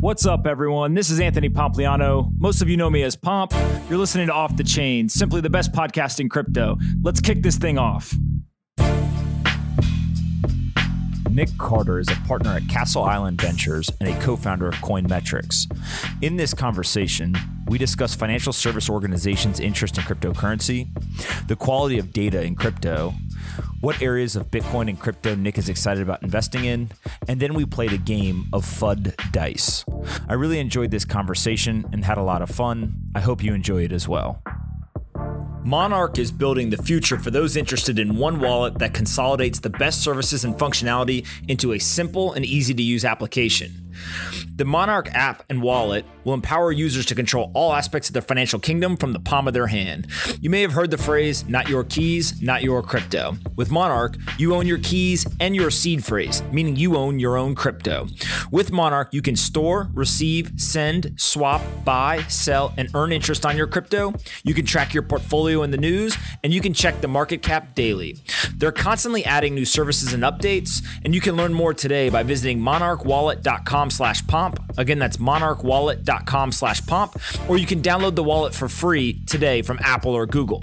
What's up, everyone? This is Anthony Pompliano. Most of you know me as Pomp. You're listening to Off the Chain, simply the best podcast in crypto. Let's kick this thing off. Nic Carter is a partner at Castle Island Ventures and a co founder of Coinmetrics. In this conversation, we discuss financial service organizations' interest in cryptocurrency, the quality of data in crypto, what areas of Bitcoin and crypto Nic is excited about investing in, and then we played a game of FUD Dice. I really enjoyed this conversation and had a lot of fun. I hope you enjoy it as well. Monarch is building the future for those interested in one wallet that consolidates the best services and functionality into a simple and easy to use application. The Monarch app and wallet will empower users to control all aspects of their financial kingdom from the palm of their hand. You may have heard the phrase, not your keys, not your crypto. With Monarch, you own your keys and your seed phrase, meaning you own your own crypto. With Monarch, you can store, receive, send, swap, buy, sell, and earn interest on your crypto. You can track your portfolio in the news, and you can check the market cap daily. They're constantly adding new services and updates, and you can learn more today by visiting monarchwallet.com slash pomp. Again, that's monarchwallet.com slash pomp, or you can download the wallet for free today from Apple or Google.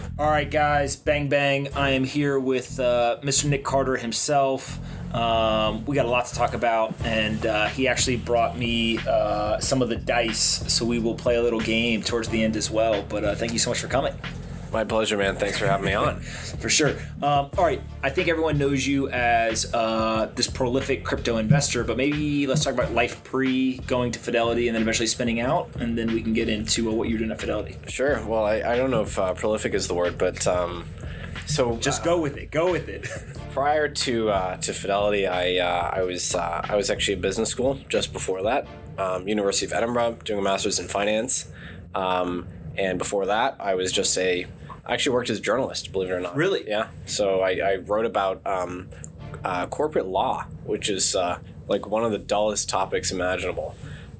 All right, guys, bang bang. I am here with uh, Mr. Nic Carter himself. Um, we got a lot to talk about, and uh, he actually brought me uh, some of the dice, so we will play a little game towards the end as well. But uh, thank you so much for coming. My pleasure, man. Thanks for having me on. for sure. Um, all right, I think everyone knows you as uh, this prolific crypto investor, but maybe let's talk about life pre going to Fidelity and then eventually spinning out, and then we can get into uh, what you're doing at Fidelity. Sure. Well, I, I don't know if uh, prolific is the word, but um, so just go with it. Go with it. prior to uh, to Fidelity, I uh, I was uh, I was actually at business school just before that, um, University of Edinburgh, doing a master's in finance. Um, and before that, I was just a I actually worked as a journalist, believe it or not. Really? Yeah. So I, I wrote about um, uh, corporate law, which is uh, like one of the dullest topics imaginable.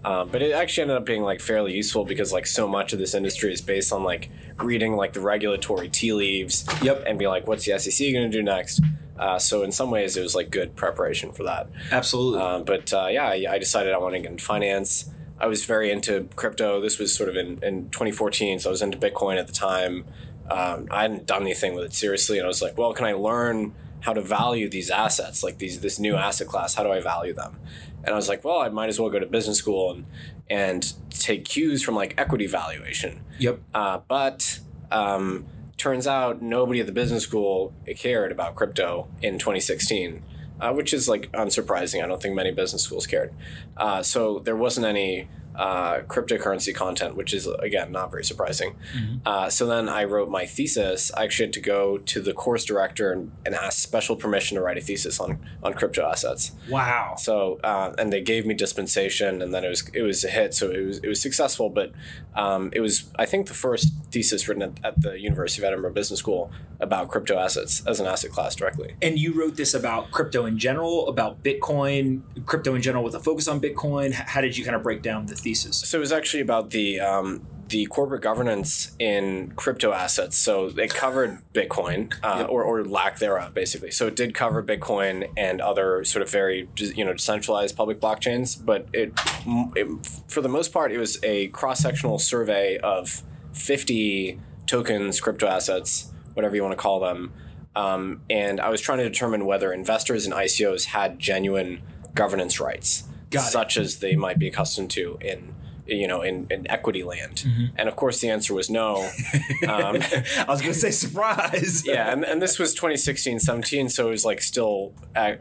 Um, but it actually ended up being like fairly useful because like so much of this industry is based on like reading like the regulatory tea leaves. Yep. And be like, what's the SEC going to do next? Uh, so in some ways, it was like good preparation for that. Absolutely. Um, but uh, yeah, I, I decided I wanted to get into finance. I was very into crypto. This was sort of in, in 2014, so I was into Bitcoin at the time. Um, I hadn't done anything with it seriously, and I was like, well, can I learn how to value these assets, like these this new asset class? How do I value them? And I was like, well, I might as well go to business school and and take cues from like equity valuation. Yep. Uh, but um, turns out nobody at the business school cared about crypto in 2016. Uh, which is like unsurprising. I don't think many business schools cared. Uh, so there wasn't any uh, cryptocurrency content, which is again not very surprising. Mm-hmm. Uh, so then I wrote my thesis. I actually had to go to the course director and, and ask special permission to write a thesis on on crypto assets. Wow. So uh, and they gave me dispensation, and then it was it was a hit. So it was it was successful, but um, it was I think the first thesis written at, at the University of Edinburgh Business School about crypto assets as an asset class directly. And you wrote this about crypto in general, about Bitcoin, crypto in general with a focus on Bitcoin. How did you kind of break down the thesis? So it was actually about the um, the corporate governance in crypto assets. So it covered Bitcoin uh, yep. or, or lack thereof, basically. So it did cover Bitcoin and other sort of very you know decentralized public blockchains, but it, it for the most part it was a cross sectional survey of fifty tokens, crypto assets, whatever you want to call them. Um, and I was trying to determine whether investors and ICOs had genuine governance rights, Got such it. as they might be accustomed to in you know in, in equity land. Mm-hmm. and of course the answer was no. Um, i was gonna say surprise. Yeah and, and this was 2016 17 so it was like still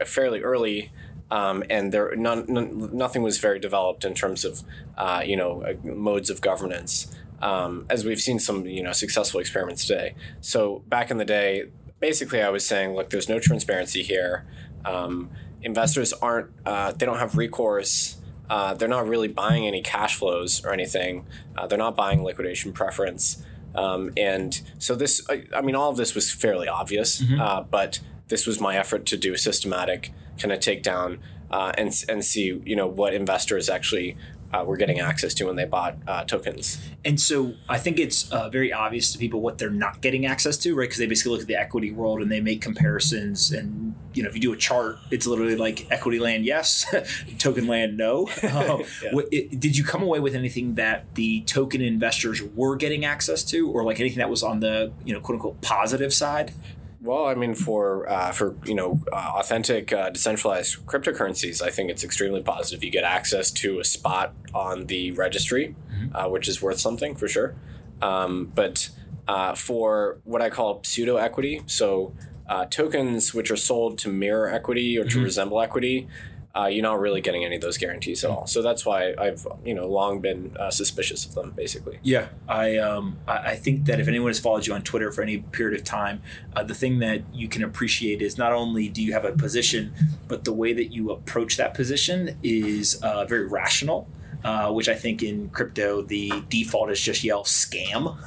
fairly early um, and there none, none, nothing was very developed in terms of uh, you know uh, modes of governance um, as we've seen some you know successful experiments today. So back in the day basically i was saying look there's no transparency here. Um, investors aren't uh, they don't have recourse Uh, they're not really buying any cash flows or anything. Uh, they're not buying liquidation preference. Um, and so this, I, I, mean, all of this was fairly obvious, mm-hmm. uh, but this was my effort to do a systematic kind of takedown uh, and and see you know what investors actually uh, were getting access to when they bought uh, tokens. And so I think it's uh, very obvious to people what they're not getting access to, right? Because they basically look at the equity world and they make comparisons. And you know, if you do a chart, it's literally like equity land, yes, token land, no. Um, yeah. what, it, did you come away with anything that the token investors were getting access to, or like anything that was on the you know quote unquote positive side? Well, I mean, for uh, for you know uh, authentic uh, decentralized cryptocurrencies, I think it's extremely positive. You get access to a spot on the registry, mm-hmm. Uh, which is worth something for sure. Um, but uh, for what I call pseudo equity, so uh, tokens which are sold to mirror equity or to mm-hmm. resemble equity, uh, you're not really getting any of those guarantees at all. So that's why I've you know long been uh, suspicious of them, basically. Yeah, I um, I think that if anyone has followed you on Twitter for any period of time, uh, the thing that you can appreciate is not only do you have a position, but the way that you approach that position is uh, very rational uh, which I think in crypto the default is just yell scam,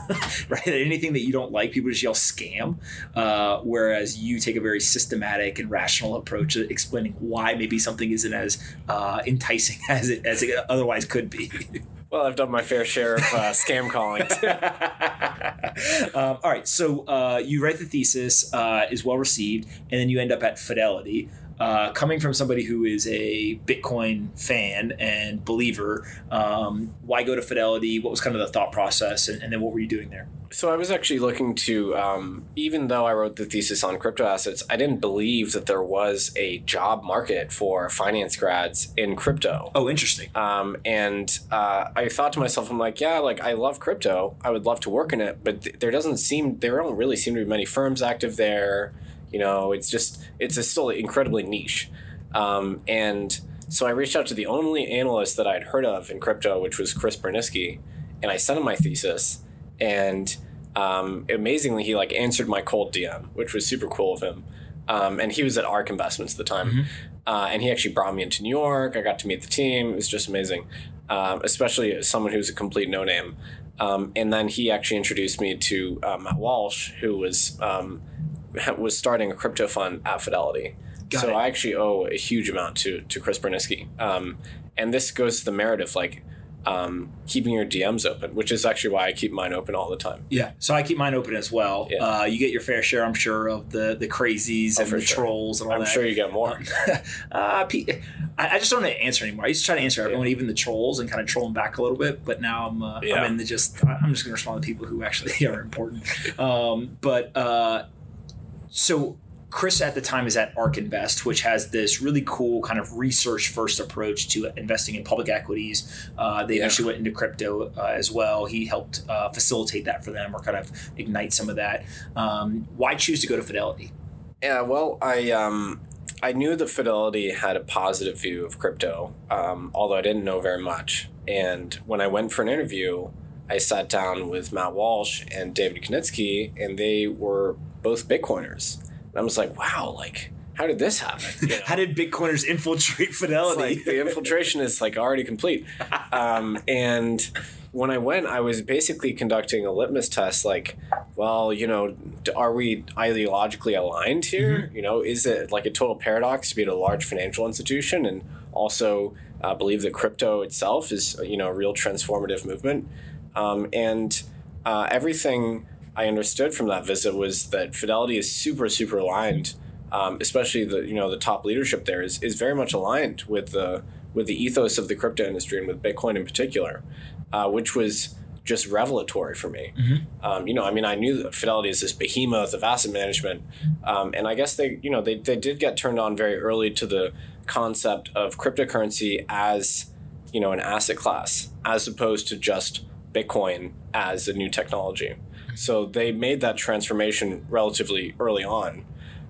right? Anything that you don't like, people just yell scam. Uh, whereas you take a very systematic and rational approach to explaining why maybe something isn't as uh, enticing as it as it otherwise could be. Well, I've done my fair share of uh, scam calling. um, all right, so uh, you write the thesis, uh, is well received, and then you end up at Fidelity uh, coming from somebody who is a Bitcoin fan and believer, um, why go to Fidelity? What was kind of the thought process, and, and then what were you doing there? So I was actually looking to, um, even though I wrote the thesis on crypto assets, I didn't believe that there was a job market for finance grads in crypto. Oh, interesting. Um, and uh, I thought to myself, I'm like, yeah, like I love crypto. I would love to work in it, but th- there doesn't seem, there don't really seem to be many firms active there. You know, it's just it's still incredibly niche. Um, and so I reached out to the only analyst that I'd heard of in crypto, which was Chris Burniske, and I sent him my thesis. And um, amazingly, he like answered my cold DM, which was super cool of him. Um, and he was at ARK Investments at the time. Mm-hmm. Uh, and he actually brought me into New York. I got to meet the team. It was just amazing, um, especially as someone who's a complete no name. Um, and then he actually introduced me to uh, Matt Walsh, who was um, was starting a crypto fund at Fidelity. Got so it. I actually owe a huge amount to to Chris Burniske. Um, and this goes to the merit of like um, keeping your DMs open, which is actually why I keep mine open all the time. Yeah, so I keep mine open as well. Yeah. Uh, you get your fair share, I'm sure, of the the crazies oh, and the sure. trolls and all I'm that. I'm sure you get more. uh, I, just don't answer anymore. I used to try to answer everyone, yeah. even the trolls, and kind of troll them back a little bit. But now I'm uh, yeah. I'm in the just I'm just going to respond to people who actually are important. Um, but uh, so Chris at the time is at ARK Invest, which has this really cool kind of research first approach to investing in public equities. Uh, they yeah. actually went into crypto uh, as well. He helped uh, facilitate that for them or kind of ignite some of that. Um, why choose to go to Fidelity? Yeah, well, I. Um, I knew that Fidelity had a positive view of crypto, um, although I didn't know very much. And when I went for an interview, I sat down with Matt Walsh and David Kunitzky, and they were both Bitcoiners. And I was like, wow, like, how did this happen? You know? how did Bitcoiners infiltrate Fidelity? Like, the infiltration is like already complete. Um, and when I went, I was basically conducting a litmus test like, well, you know, are we ideologically aligned here? Mm-hmm. You know, is it like a total paradox to be at a large financial institution and also uh, believe that crypto itself is, you know, a real transformative movement? Um, and uh, everything I understood from that visit was that Fidelity is super, super aligned, um, especially the you know the top leadership there is, is very much aligned with the with the ethos of the crypto industry and with Bitcoin in particular, uh, which was just revelatory for me. Mm-hmm. Um, you know, I mean, I knew that Fidelity is this behemoth of asset management, um, and I guess they, you know, they, they did get turned on very early to the concept of cryptocurrency as, you know, an asset class, as opposed to just Bitcoin as a new technology. So they made that transformation relatively early on.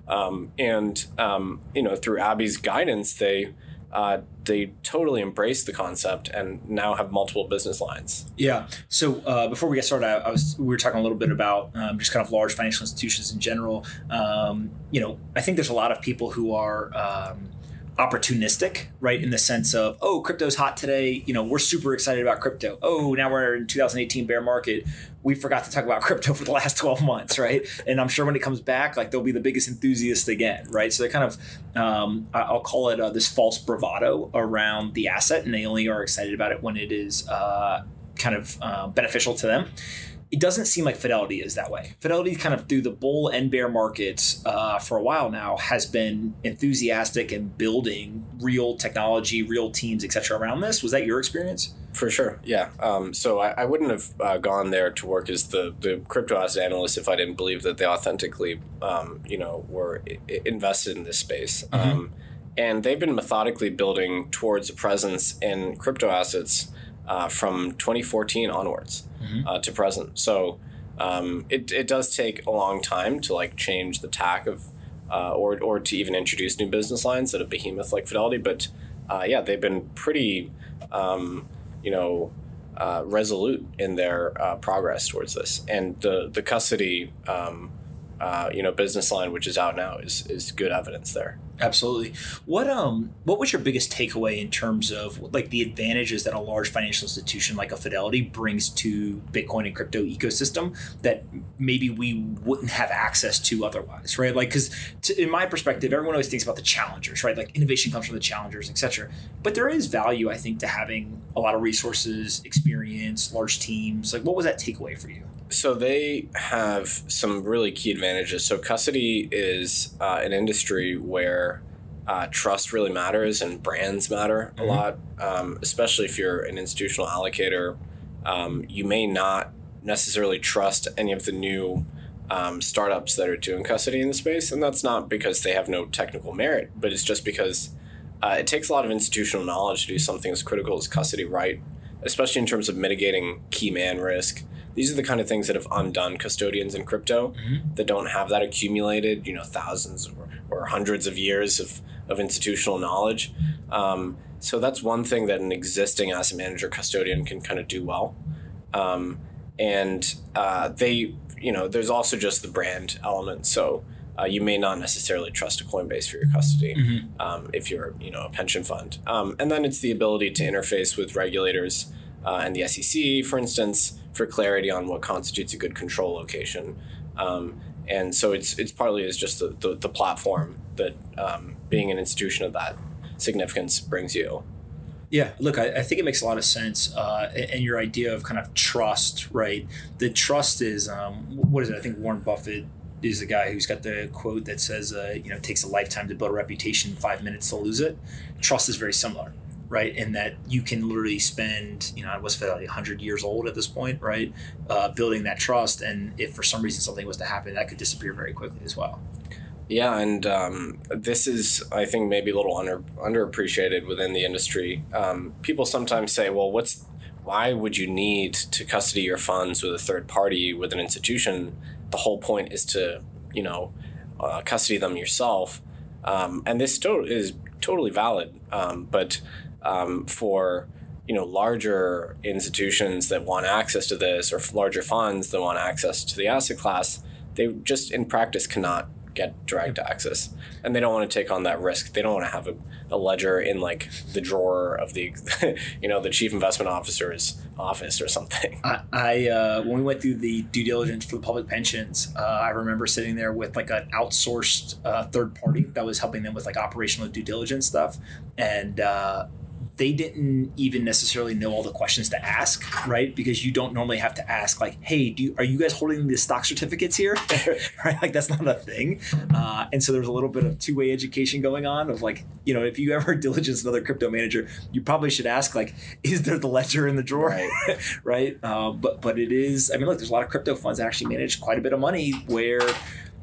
Um, and, um, you know, through Abby's guidance, they, uh, they totally embraced the concept and now have multiple business lines. Yeah. So uh, before we get started, I, I, was we were talking a little bit about um, just kind of large financial institutions in general. Um, you know, I think there's a lot of people who are um, opportunistic, right? In the sense of, oh, crypto's hot today. You know, we're super excited about crypto. Oh, now we're in 2018 bear market. We forgot to talk about crypto for the last 12 months, right? And I'm sure when it comes back, like they'll be the biggest enthusiast again, right? So they're kind of, um, I'll call it uh, this false bravado around the asset, and they only are excited about it when it is uh, kind of uh, beneficial to them it doesn't seem like Fidelity is that way. Fidelity, kind of through the bull and bear markets uh, for a while now, has been enthusiastic and building real technology, real teams, etc. around this. Was that your experience? For sure, yeah. Um, so I, I, wouldn't have uh, gone there to work as the, the crypto asset analyst if I didn't believe that they authentically, um, you know, were I- invested in this space. Mm-hmm. Um, and they've been methodically building towards a presence in crypto assets uh, from 2014 onwards mm-hmm. uh, to present. So um, it, it does take a long time to like change the tack of uh, or, or to even introduce new business lines at a behemoth like Fidelity. But uh, yeah, they've been pretty, um, you know, uh, resolute in their uh, progress towards this. And the the custody, um, you know, business line which is out now is is good evidence there. Absolutely. What um what was your biggest takeaway in terms of like the advantages that a large financial institution like a Fidelity brings to Bitcoin and crypto ecosystem that maybe we wouldn't have access to otherwise, right? Like cuz in my perspective everyone always thinks about the challengers, right? Like innovation comes from the challengers, etc. But there is value I think to having a lot of resources, experience, large teams. Like what was that takeaway for you? So they have some really key advantages. So custody is uh, an industry where uh, trust really matters and brands matter a mm-hmm. lot, um, especially if you're an institutional allocator. Um, you may not necessarily trust any of the new um, startups that are doing custody in the space, and that's not because they have no technical merit, but it's just because uh, it takes a lot of institutional knowledge to do something as critical as custody right, especially in terms of mitigating key man risk these are the kind of things that have undone custodians in crypto mm-hmm. that don't have that accumulated, you know, thousands or, or hundreds of years of, of institutional knowledge. Um, so that's one thing that an existing asset manager custodian can kind of do well. Um, and uh, they, you know, there's also just the brand element. So uh, you may not necessarily trust a Coinbase for your custody mm-hmm. um, if you're, you know, a pension fund. Um, and then it's the ability to interface with regulators uh, and the SEC, for instance, for clarity on what constitutes a good control location. Um, and so it's it's partly is just the, the, the platform that um, being an institution of that significance brings you. Yeah, look, I, I, think it makes a lot of sense. Uh, and your idea of kind of trust, right? The trust is, um, what is it? I think Warren Buffett is the guy who's got the quote that says, uh, you know, it takes a lifetime to build a reputation, five minutes to lose it. Trust is very similar right? And that you can literally spend, you know, what's Fidelity, 100 years old at this point, right? Uh, building that trust. And if for some reason something was to happen, that could disappear very quickly as well. Yeah, and um, this is, I think, maybe a little under underappreciated within the industry. Um, people sometimes say, "Well, what's why would you need to custody your funds with a third party with an institution? The whole point is to, you know, uh, custody them yourself." Um, and this still is totally valid, um, but um, for you know larger institutions that want access to this or larger funds that want access to the asset class they just in practice cannot get direct access. And they don't want to take on that risk. They don't want to have a, a ledger in like the drawer of the you know the chief investment officer's office or something. I, I uh, when we went through the due diligence for the public pensions uh, i remember sitting there with like an outsourced uh, third party that was helping them with like operational due diligence stuff. And uh, they didn't even necessarily know all the questions to ask, right? Because you don't normally have to ask like, "Hey, do you, are you guys holding the stock certificates here?" right? Like that's not a thing. Uh, and so there's a little bit of two way education going on of like, you know, if you ever diligence another crypto manager, you probably should ask like, "Is there the ledger in the drawer?" Right. right? Uh, but but it is. I mean, look, there's a lot of crypto funds that actually manage quite a bit of money where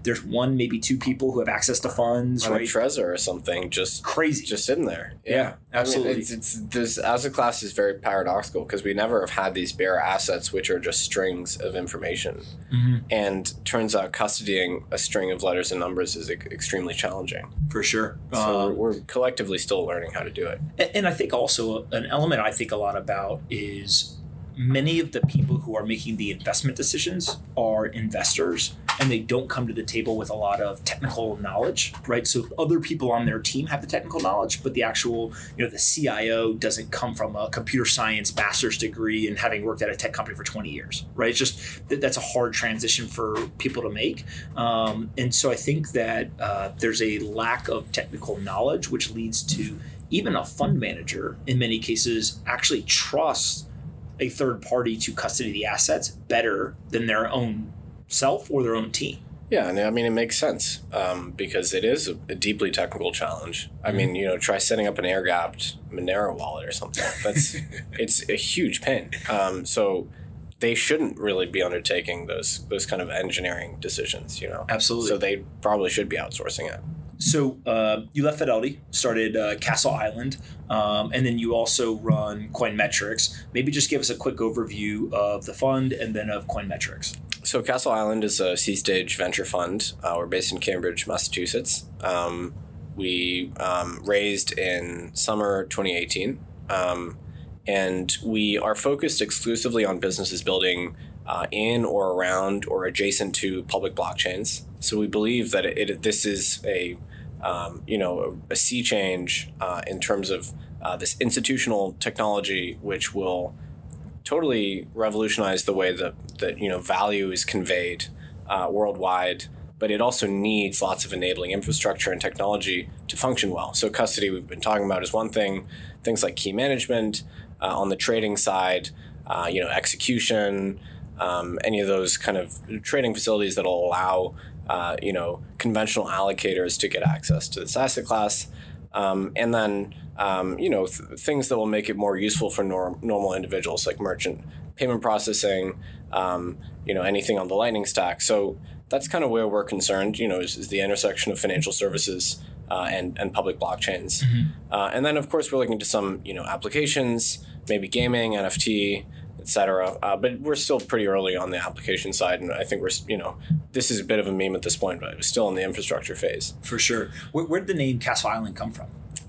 there's one, maybe two people who have access to funds, On right? A Trezor or something, just crazy, just sitting there. Yeah, yeah absolutely. I mean, it's, it's this asset class is very paradoxical because we never have had these bare assets, which are just strings of information, mm-hmm. and turns out custodying a string of letters and numbers is e- extremely challenging. For sure. So um, we're, we're collectively still learning how to do it. And, and I think also an element I think a lot about is many of the people who are making the investment decisions are investors and they don't come to the table with a lot of technical knowledge, right? So other people on their team have the technical knowledge, but the actual, you know, the CIO doesn't come from a computer science master's degree and having worked at a tech company for 20 years, right? It's just that's a hard transition for people to make. Um, and so I think that uh, there's a lack of technical knowledge, which leads to even a fund manager in many cases actually trusts a third party to custody the assets better than their own self or their own team. Yeah, and I mean it makes sense um, because it is a, a deeply technical challenge. I mm-hmm. mean, you know, try setting up an air gapped Monero wallet or something. That's it's a huge pain. Um, so they shouldn't really be undertaking those those kind of engineering decisions. You know, absolutely. So they probably should be outsourcing it. So uh, you left Fidelity, started uh, Castle Island, um, and then you also run Coinmetrics. Maybe just give us a quick overview of the fund and then of Coinmetrics. So Castle Island is a seed stage venture fund. Uh, we're based in Cambridge, Massachusetts. Um, we um, raised in summer 2018, um, and we are focused exclusively on businesses building uh, in or around or adjacent to public blockchains. So we believe that it, it this is a um, you know, a, a sea change uh, in terms of uh, this institutional technology, which will totally revolutionized the way that, that you know value is conveyed uh, worldwide. But it also needs lots of enabling infrastructure and technology to function well. So custody, we've been talking about, is one thing. Things like key management uh, on the trading side, uh, you know, execution, um, any of those kind of trading facilities that'll allow uh, you know, conventional allocators to get access to this asset class. Um, and then, um, you know, th- things that will make it more useful for norm- normal individuals like merchant payment processing, um, you know, anything on the Lightning stack. So that's kind of where we're concerned, you know, is, is the intersection of financial services uh, and, and public blockchains. Mm-hmm. Uh, and then, of course, we're looking to some, you know, applications, maybe gaming, NFT, etc. Uh, but we're still pretty early on the application side, and I think we're you know this is a bit of a meme at this point, but we're still in the infrastructure phase. For sure. Where, where did the name Castle Island come from?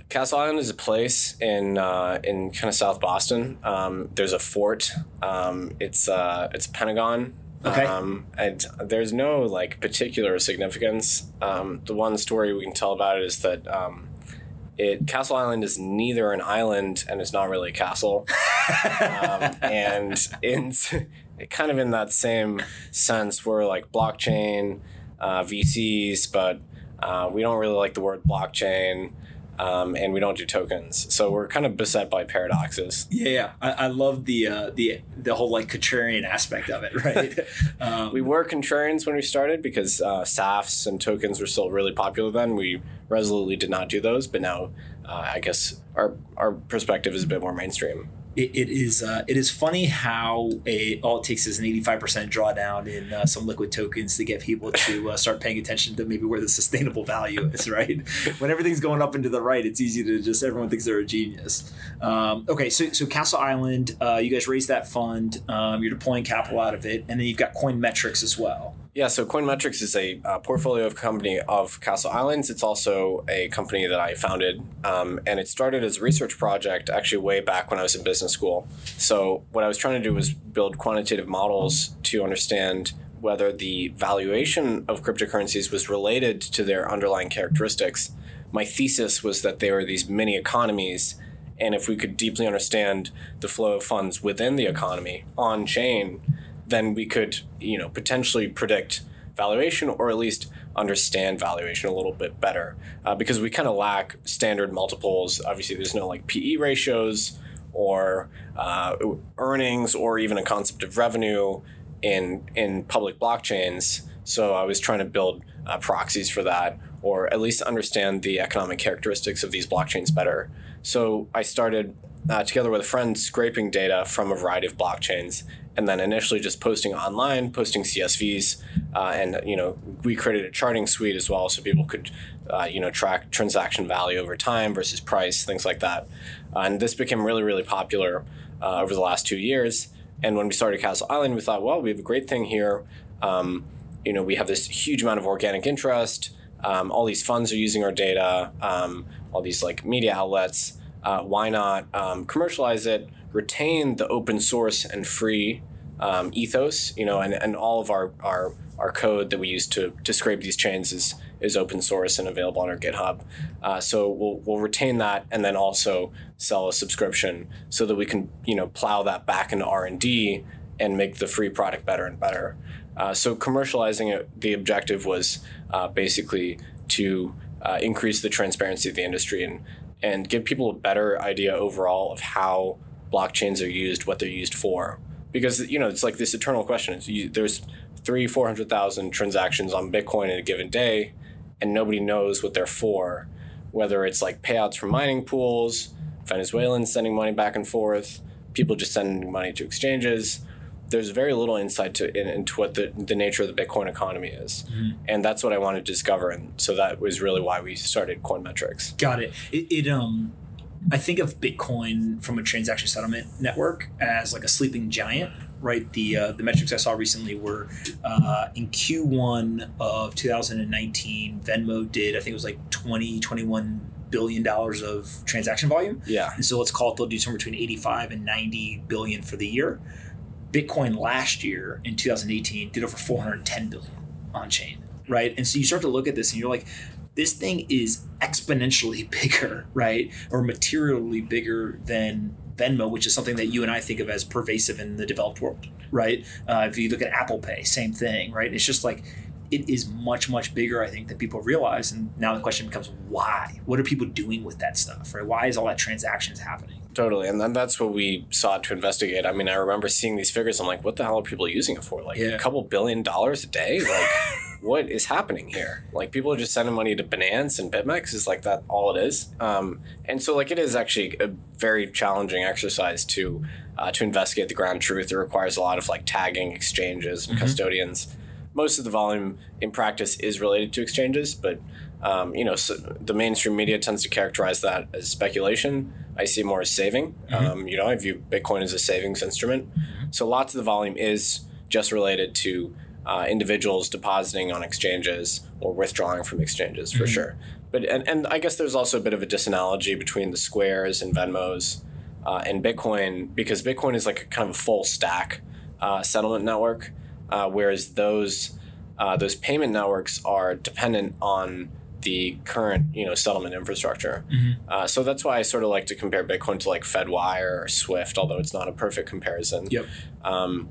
Castle Island is a place in uh, in kind of South Boston. Um, there's a fort. Um, it's uh, it's Pentagon. Okay. Um, and there's no like particular significance. Um, the one story we can tell about it is that um, it Castle Island is neither an island and it's not really a castle, um, and in kind of in that same sense, we're like blockchain uh, VCs, but uh, we don't really like the word blockchain um, and we don't do tokens. So we're kind of beset by paradoxes. Yeah, yeah. I, I love the uh, the the whole like contrarian aspect of it, right? um, we were contrarians when we started because uh, SAFTs and tokens were still really popular then. We resolutely did not do those, but now uh, I guess our our perspective is a bit more mainstream it, it is uh, it is funny how a, all it takes is an 85% drawdown in uh, some liquid tokens to get people to uh, start paying attention to maybe where the sustainable value is right? When everything's going up into the right it's easy to just everyone thinks they're a genius. Um, okay so, so castle island uh, you guys raised that fund um, you're deploying capital out of it and then you've got Coin Metrics as well yeah, so Coinmetrics is a uh, portfolio of company of Castle Islands. It's also a company that I founded, um, and it started as a research project actually way back when I was in business school. So what I was trying to do was build quantitative models to understand whether the valuation of cryptocurrencies was related to their underlying characteristics. My thesis was that they were these mini economies, and if we could deeply understand the flow of funds within the economy on chain then we could, you know, potentially predict valuation or at least understand valuation a little bit better uh, because we kind of lack standard multiples. Obviously, there's no like PE ratios or uh, earnings or even a concept of revenue in in public blockchains. So I was trying to build uh, proxies for that, or at least understand the economic characteristics of these blockchains better. So I started uh, together with a friend scraping data from a variety of blockchains and then initially just posting online, posting CSVs, uh, and you know we created a charting suite as well, so people could uh, you know track transaction value over time versus price, things like that. Uh, and this became really really popular uh, over the last two years. And when we started Castle Island, we thought, well, we have a great thing here. Um, you know, we have this huge amount of organic interest. Um, all these funds are using our data. Um, all these like media outlets. Uh, why not um, commercialize it? Retain the open source and free um, ethos, you know, and, and all of our, our our code that we use to to scrape these chains is is open source and available on our GitHub. Uh, so we'll we'll retain that and then also sell a subscription so that we can you know plow that back into R and D and make the free product better and better. Uh, so commercializing it, the objective was uh, basically to uh, increase the transparency of the industry and and give people a better idea overall of how blockchains are used, what they're used for. Because you know it's like this eternal question. You, there's three, four hundred thousand transactions on Bitcoin in a given day, and nobody knows what they're for. Whether it's like payouts from mining pools, Venezuelans sending money back and forth, people just sending money to exchanges. There's very little insight to in, into what the, the nature of the Bitcoin economy is, mm-hmm. and that's what I wanted to discover. And so that was really why we started Coin Metrics. Got it. It, it um, I think of Bitcoin from a transaction settlement network as like a sleeping giant right? The uh, the metrics I saw recently were uh, in Q1 of 2019, Venmo did I think it was like 20, 21 billion dollars of transaction volume. Yeah. And so let's call it they'll do somewhere between 85 and 90 billion for the year. Bitcoin last year in 2018 did over 410 billion on chain, right? And so you start to look at this and you're like, this thing is exponentially bigger, right? Or materially bigger than Venmo, which is something that you and I think of as pervasive in the developed world, right? Uh, if you look at Apple Pay, same thing, right? It's just like it is much much bigger, I think, than people realize. And now the question becomes why? What are people doing with that stuff, right? Why is all that transactions happening? Totally, and then that's what we sought to investigate. I mean, I remember seeing these figures. I'm like, what the hell are people using it for? Like yeah. a couple billion dollars a day? Like, what is happening here? Like, people are just sending money to Binance and BitMEX. Is like that all it is? Um, and so, like, it is actually a very challenging exercise to uh, to investigate the ground truth. It requires a lot of like tagging exchanges and mm-hmm. custodians. Most of the volume in practice is related to exchanges, but um, you know, so the mainstream media tends to characterize that as speculation. I see more as saving. Mm-hmm. Um, you know, I view Bitcoin as a savings instrument. Mm-hmm. So lots of the volume is just related to uh, individuals depositing on exchanges or withdrawing from exchanges for mm-hmm. sure. But and, and I guess there's also a bit of a disanalogy between the Squares and Venmos uh, and Bitcoin because Bitcoin is like a kind of a full stack uh, settlement network, uh, whereas those uh, those payment networks are dependent on the current you know settlement infrastructure. Mm-hmm. Uh, so that's why I sort of like to compare Bitcoin to like FedWire or Swift, although it's not a perfect comparison. Yep. Um,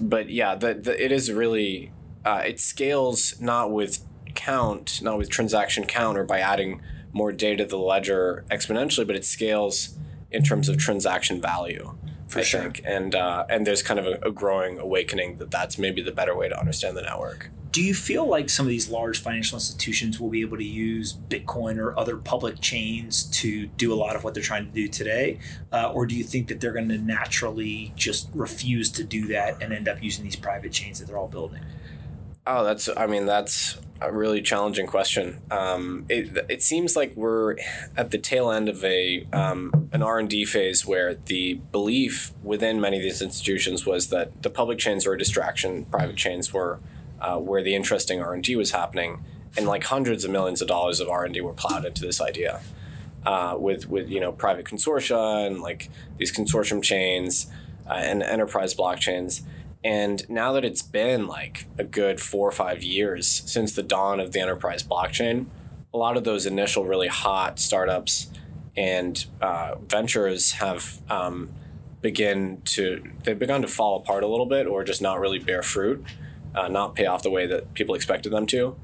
but yeah, the, the it is really uh, it scales not with count, not with transaction count, or by adding more data to the ledger exponentially, but it scales in terms of transaction value. For I sure. think, and uh, and there's kind of a, a growing awakening that that's maybe the better way to understand the network do you feel like some of these large financial institutions will be able to use Bitcoin or other public chains to do a lot of what they're trying to do today? Uh, or do you think that they're going to naturally just refuse to do that and end up using these private chains that they're all building? Oh, that's, I mean, that's a really challenging question. Um, it, it seems like we're at the tail end of a um, an R and D phase where the belief within many of these institutions was that the public chains were a distraction, private chains were uh, where the interesting R&D was happening and like hundreds of millions of dollars of R&D were plowed into this idea uh, with with you know private consortia and like these consortium chains uh, and enterprise blockchains. And now that it's been like a good four or five years since the dawn of the enterprise blockchain a lot of those initial really hot startups and uh, ventures have um, begin to they've begun to fall apart a little bit or just not really bear fruit uh, not pay off the way that people expected them to.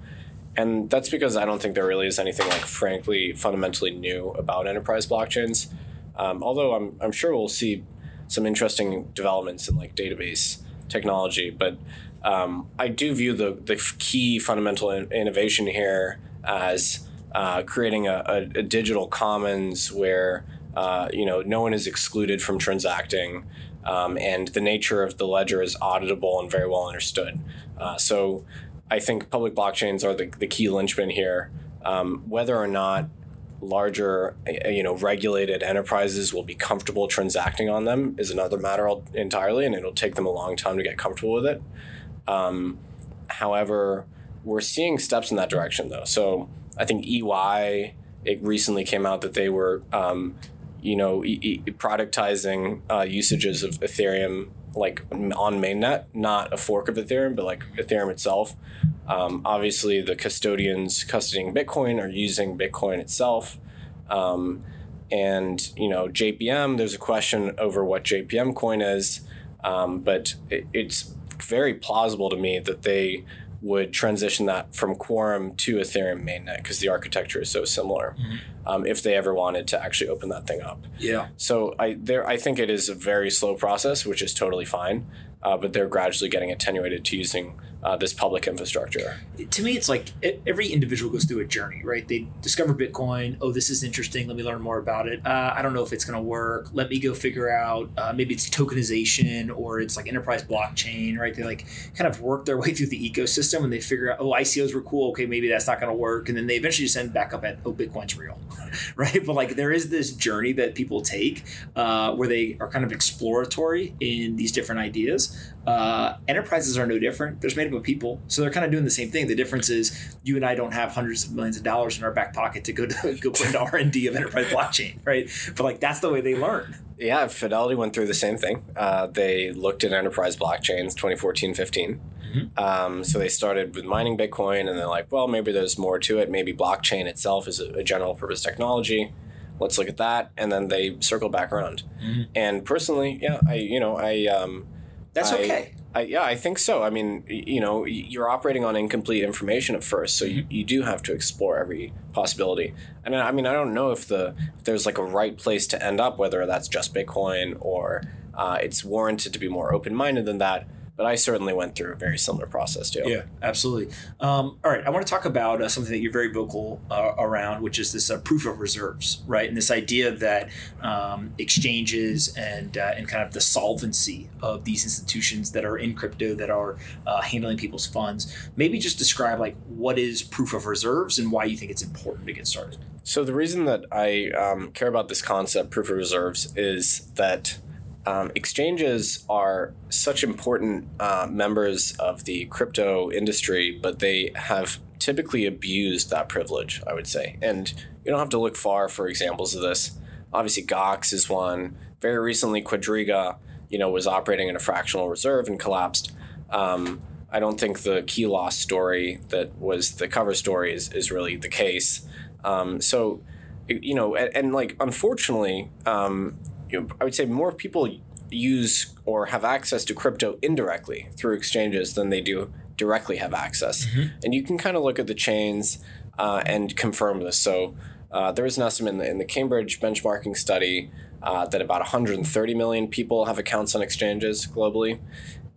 And that's because I don't think there really is anything like frankly fundamentally new about enterprise blockchains. Um, although I'm, I'm sure we'll see some interesting developments in like database technology, but um, I do view the, the key fundamental in- innovation here as uh, creating a, a, a, digital commons where uh, you know no one is excluded from transacting um, and the nature of the ledger is auditable and very well understood. Uh, so I think public blockchains are the, the key linchpin here. Um, whether or not larger, you know, regulated enterprises will be comfortable transacting on them is another matter entirely, and it'll take them a long time to get comfortable with it. Um, however, we're seeing steps in that direction, though. So I think EY it recently came out that they were um, you know, e- e- productizing uh, usages of Ethereum like on mainnet, not a fork of Ethereum, but like Ethereum itself. Um, obviously, the custodians custodying Bitcoin are using Bitcoin itself. Um, and you know JPM, there's a question over what JPM coin is, um, but it, it's very plausible to me that they would transition that from Quorum to Ethereum mainnet because the architecture is so similar. Mm-hmm. Um, if they ever wanted to actually open that thing up. Yeah. So I there I think it is a very slow process, which is totally fine. Uh, but they're gradually getting attenuated to using uh, this public infrastructure. To me, it's like every individual goes through a journey, right? They discover Bitcoin. Oh, this is interesting. Let me learn more about it. Uh, I don't know if it's going to work. Let me go figure out. Uh, maybe it's tokenization or it's like enterprise blockchain, right? They like kind of work their way through the ecosystem and they figure out, oh, ICOs were cool. Okay, maybe that's not going to work. And then they eventually just end back up at, oh, Bitcoin's real, right? But like there is this journey that people take uh, where they are kind of exploratory in these different ideas. Uh, enterprises are no different. They're made up of people, so they're kind of doing the same thing. The difference is you and I don't have hundreds of millions of dollars in our back pocket to go to go put into R and D of enterprise blockchain, right? But like that's the way they learn. Yeah, Fidelity went through the same thing. Uh, they looked at enterprise blockchains 2014, 15. Mm-hmm. Um, so they started with mining Bitcoin, and they're like, well, maybe there's more to it. Maybe blockchain itself is a, a general purpose technology. Let's look at that, and then they circle back around. Mm-hmm. And personally, yeah, I you know I. Um, that's I, okay. I, yeah, I think so. I mean, you know, you're operating on incomplete information at first, so you, you do have to explore every possibility. And I mean, I don't know if the if there's like a right place to end up, whether that's just Bitcoin or uh, it's warranted to be more open minded than that but I certainly went through a very similar process too. Yeah, absolutely. Um, all right, I want to talk about uh, something that you're very vocal uh, around, which is this uh, proof of reserves, right? And this idea that um, exchanges and uh, and kind of the solvency of these institutions that are in crypto that are uh, handling people's funds. Maybe just describe like what is proof of reserves and why you think it's important to get started. So the reason that I um, care about this concept, proof of reserves, is that um, exchanges are such important uh, members of the crypto industry, but they have typically abused that privilege, I would say. And you don't have to look far for examples of this. Obviously, Gox is one. Very recently, Quadriga, you know, was operating in a fractional reserve and collapsed. Um, I don't think the key loss story that was the cover story is, is really the case. Um, so, you know, and, and like unfortunately, um, you know, I would say more people use or have access to crypto indirectly through exchanges than they do directly have access. Mm-hmm. And you can kind of look at the chains uh, and confirm this. So uh, there was an estimate in the, in the Cambridge benchmarking study uh, that about 130 million people have accounts on exchanges globally.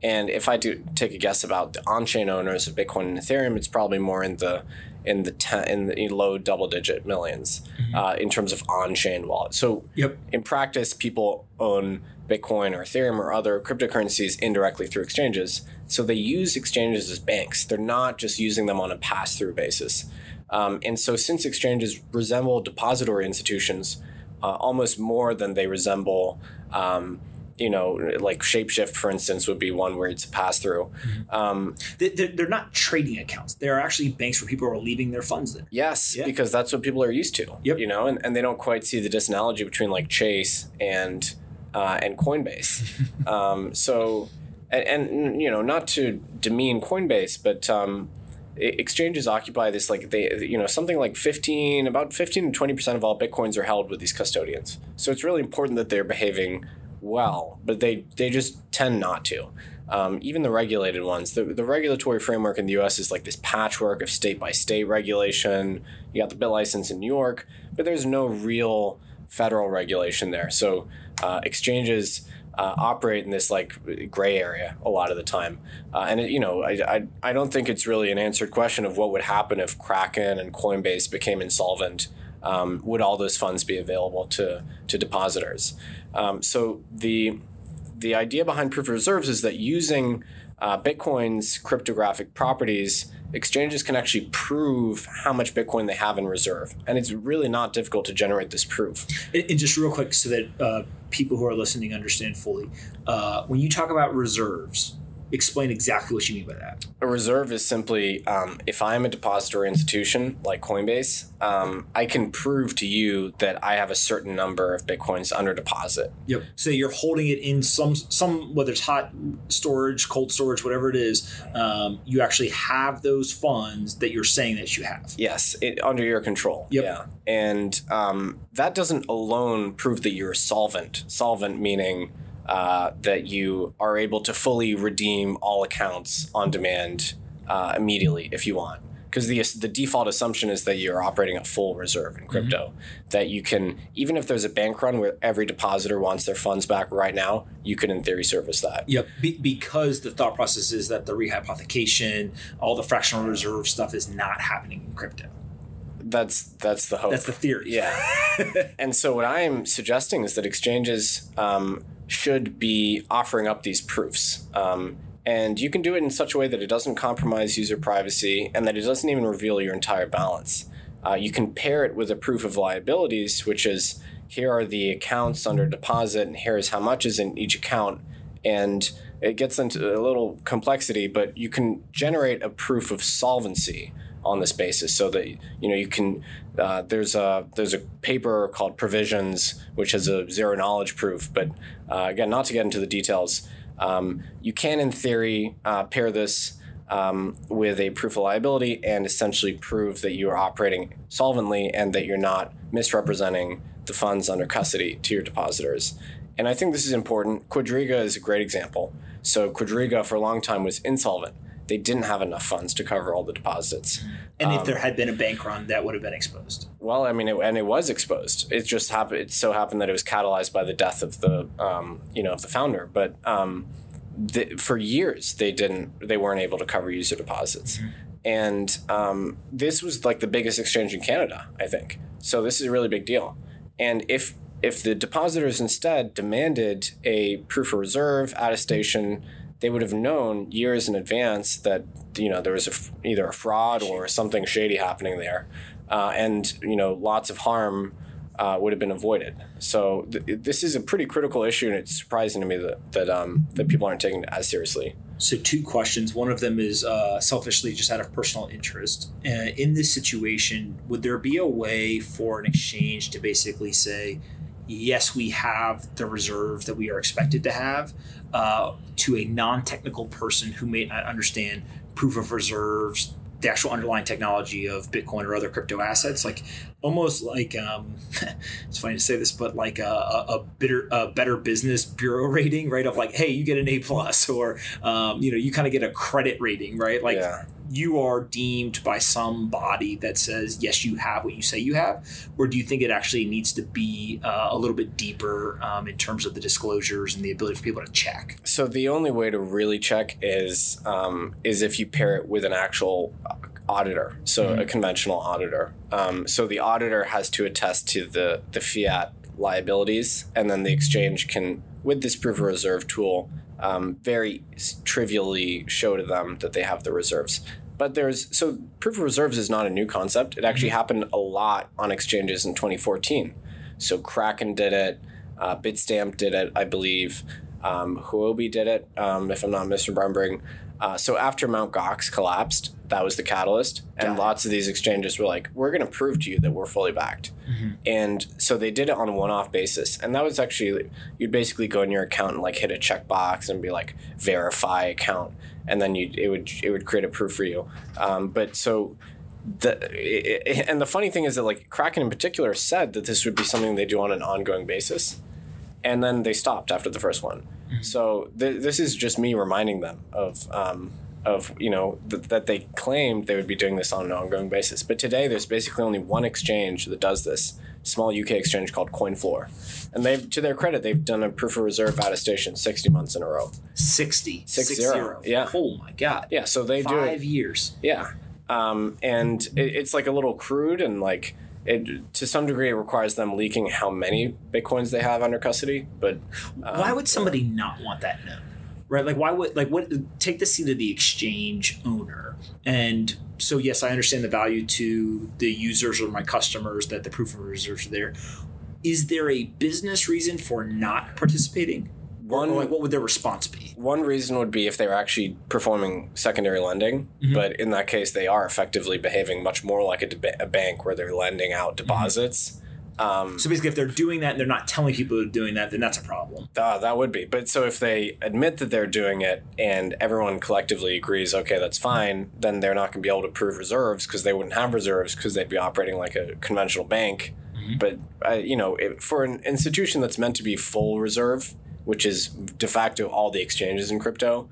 And if I do take a guess about the on-chain owners of Bitcoin and Ethereum, it's probably more in the in the ten, in the low double digit 1000000s mm-hmm. uh, in terms of on-chain wallets. So yep. in practice, people own Bitcoin or Ethereum or other cryptocurrencies indirectly through exchanges. So they use exchanges as banks. They're not just using them on a pass-through basis. Um, and so since exchanges resemble depository institutions uh, almost more than they resemble um, you know, like Shapeshift, for instance, would be one where it's a pass through. Mm-hmm. Um, they're not trading accounts. They're actually banks where people are leaving their funds there. Yes, yeah. because that's what people are used to. Yep. You know, and, and they don't quite see the disanalogy between like Chase and uh, and Coinbase. um, so, and, and, you know, not to demean Coinbase, but um, exchanges occupy this like they you know something like 15 about 15 to 20 percent of all bitcoins are held with these custodians so it's really important that they're behaving well, but they they just tend not to. Um, even the regulated ones, the, the regulatory framework in the U.S. is like this patchwork of state by state regulation. You got the BitLicense in New York, but there's no real federal regulation there. So uh, exchanges uh, operate in this like gray area a lot of the time. Uh, and it, you know, I, I, I don't think it's really an answered question of what would happen if Kraken and Coinbase became insolvent. Um, would all those funds be available to to depositors? Um, so the the idea behind proof of reserves is that using uh, Bitcoin's cryptographic properties, exchanges can actually prove how much Bitcoin they have in reserve, and it's really not difficult to generate this proof. And, and just real quick, so that uh, people who are listening understand fully, uh, when you talk about reserves, explain exactly what you mean by that. A reserve is simply um, if I'm a depository institution like Coinbase, um, I can prove to you that I have a certain number of bitcoins under deposit. Yep. So you're holding it in some some whether it's hot storage, cold storage, whatever it is. Um, you actually have those funds that you're saying that you have. Yes, it, under your control. Yep. Yeah, and um, that doesn't alone prove that you're solvent. Solvent meaning uh, that you are able to fully redeem all accounts on demand uh, immediately if you want. Because the, the default assumption is that you're operating at full reserve in crypto. That you can, even if there's a bank run where every depositor wants their funds back right now, you can, in theory, service that. Yep. Be- because the thought process is that the rehypothecation, all the fractional reserve stuff is not happening in crypto. That's that's the hope. That's the theory. Yeah. and so what I am suggesting is that exchanges um, should be offering up these proofs. Um, and you can do it in such a way that it doesn't compromise user privacy and that it doesn't even reveal your entire balance. Uh, you can pair it with a proof of liabilities, which is here are the accounts under deposit and here's how much is in each account. And it gets into a little complexity, but you can generate a proof of solvency on this basis so that you know you can uh, there's a there's a paper called provisions which has a zero knowledge proof but uh, again not to get into the details um, you can in theory uh, pair this um, with a proof of liability and essentially prove that you are operating solvently and that you're not misrepresenting the funds under custody to your depositors. And i think this is important. Quadriga is a great example. So quadriga for a long time was insolvent they didn't have enough funds to cover all the deposits. And Um, if there had been a bank run, that would have been exposed. Well, I mean, it, and it was exposed. It just happened. It so happened that it was catalyzed by the death of the, um, you know, of the founder. But um, the, for years, they didn't. They weren't able to cover user deposits, and um, this was like the biggest exchange in Canada, I think. So this is a really big deal. And if if the depositors instead demanded a proof of reserve attestation, they would have known years in advance that you know there was a either a fraud or something shady happening there, uh, and you know lots of harm uh, would have been avoided. So th- this is a pretty critical issue, and it's surprising to me that that um, that people aren't taking it as seriously. So, two questions. One of them is uh, selfishly just out of personal interest. Uh, in this situation, would there be a way for an exchange to basically say, yes, we have the reserve that we are expected to have, uh, to a non technical person who may not understand proof of reserves, the actual underlying technology of Bitcoin or other crypto assets, like almost like um, it's funny to say this, but like a, a, a bitter, a better business bureau rating, right? Of like, hey, you get an A plus, or um, you know, you kind of get a credit rating, right? Like Yeah. You are deemed by some body that says yes, you have what you say you have, or do you think it actually needs to be uh, a little bit deeper um, in terms of the disclosures and the ability for people to check? So the only way to really check is um, is if you pair it with an actual auditor, so a conventional auditor. Um, so the auditor has to attest to the the fiat liabilities, and then the exchange can, with this proof of reserve tool, um, very trivially show to them that they have the reserves. But there's so proof of reserves is not a new concept. It actually happened a lot on exchanges in 2014. So Kraken did it, uh, Bitstamp did it, I believe. Um, Huobi did it, um, if I'm not misremembering. Uh, so after Mt. Gox collapsed, that was the catalyst, and lots of these exchanges were like, "We're going to prove to you that we're fully backed." And so they did it on a one-off basis, and that was actually you'd basically go in your account and like hit a checkbox and be like verify account, and then you it would it would create a proof for you. Um, but so the i- i- and the funny thing is that like Kraken in particular said that this would be something they do on an ongoing basis, and then they stopped after the first one. So th- this is just me reminding them of um, of you know th- that they claimed they would be doing this on an ongoing basis. But today there's basically only one exchange that does this, small UK exchange called CoinFloor, and they've to their credit they've done a proof of reserve attestation sixty months in a row. 60. Six Six zero. zero. Yeah. Oh my God. Yeah, so they do it. Five years. Yeah. Um, and it, it's like a little crude and like it to some degree it requires them leaking how many bitcoins they have under custody. But um, why would somebody not want that known right like why would like what take the seat of the exchange owner and so yes i understand the value to the users or my customers that the proof of reserves are there is there a business reason for not participating Or, One- like, what would their response be? One reason would be if they were actually performing secondary lending, but in that case, they are effectively behaving much more like a, deba- a bank where they're lending out deposits. Um, So basically, if they're doing that and they're not telling people they're doing that, then that's a problem. Uh, that would be. But so if they admit that they're doing it and everyone collectively agrees, okay, that's fine, then they're not going to be able to prove reserves because they wouldn't have reserves because they'd be operating like a conventional bank. But, uh, you know, if, for an institution that's meant to be full reserve, which is de facto all the exchanges in crypto,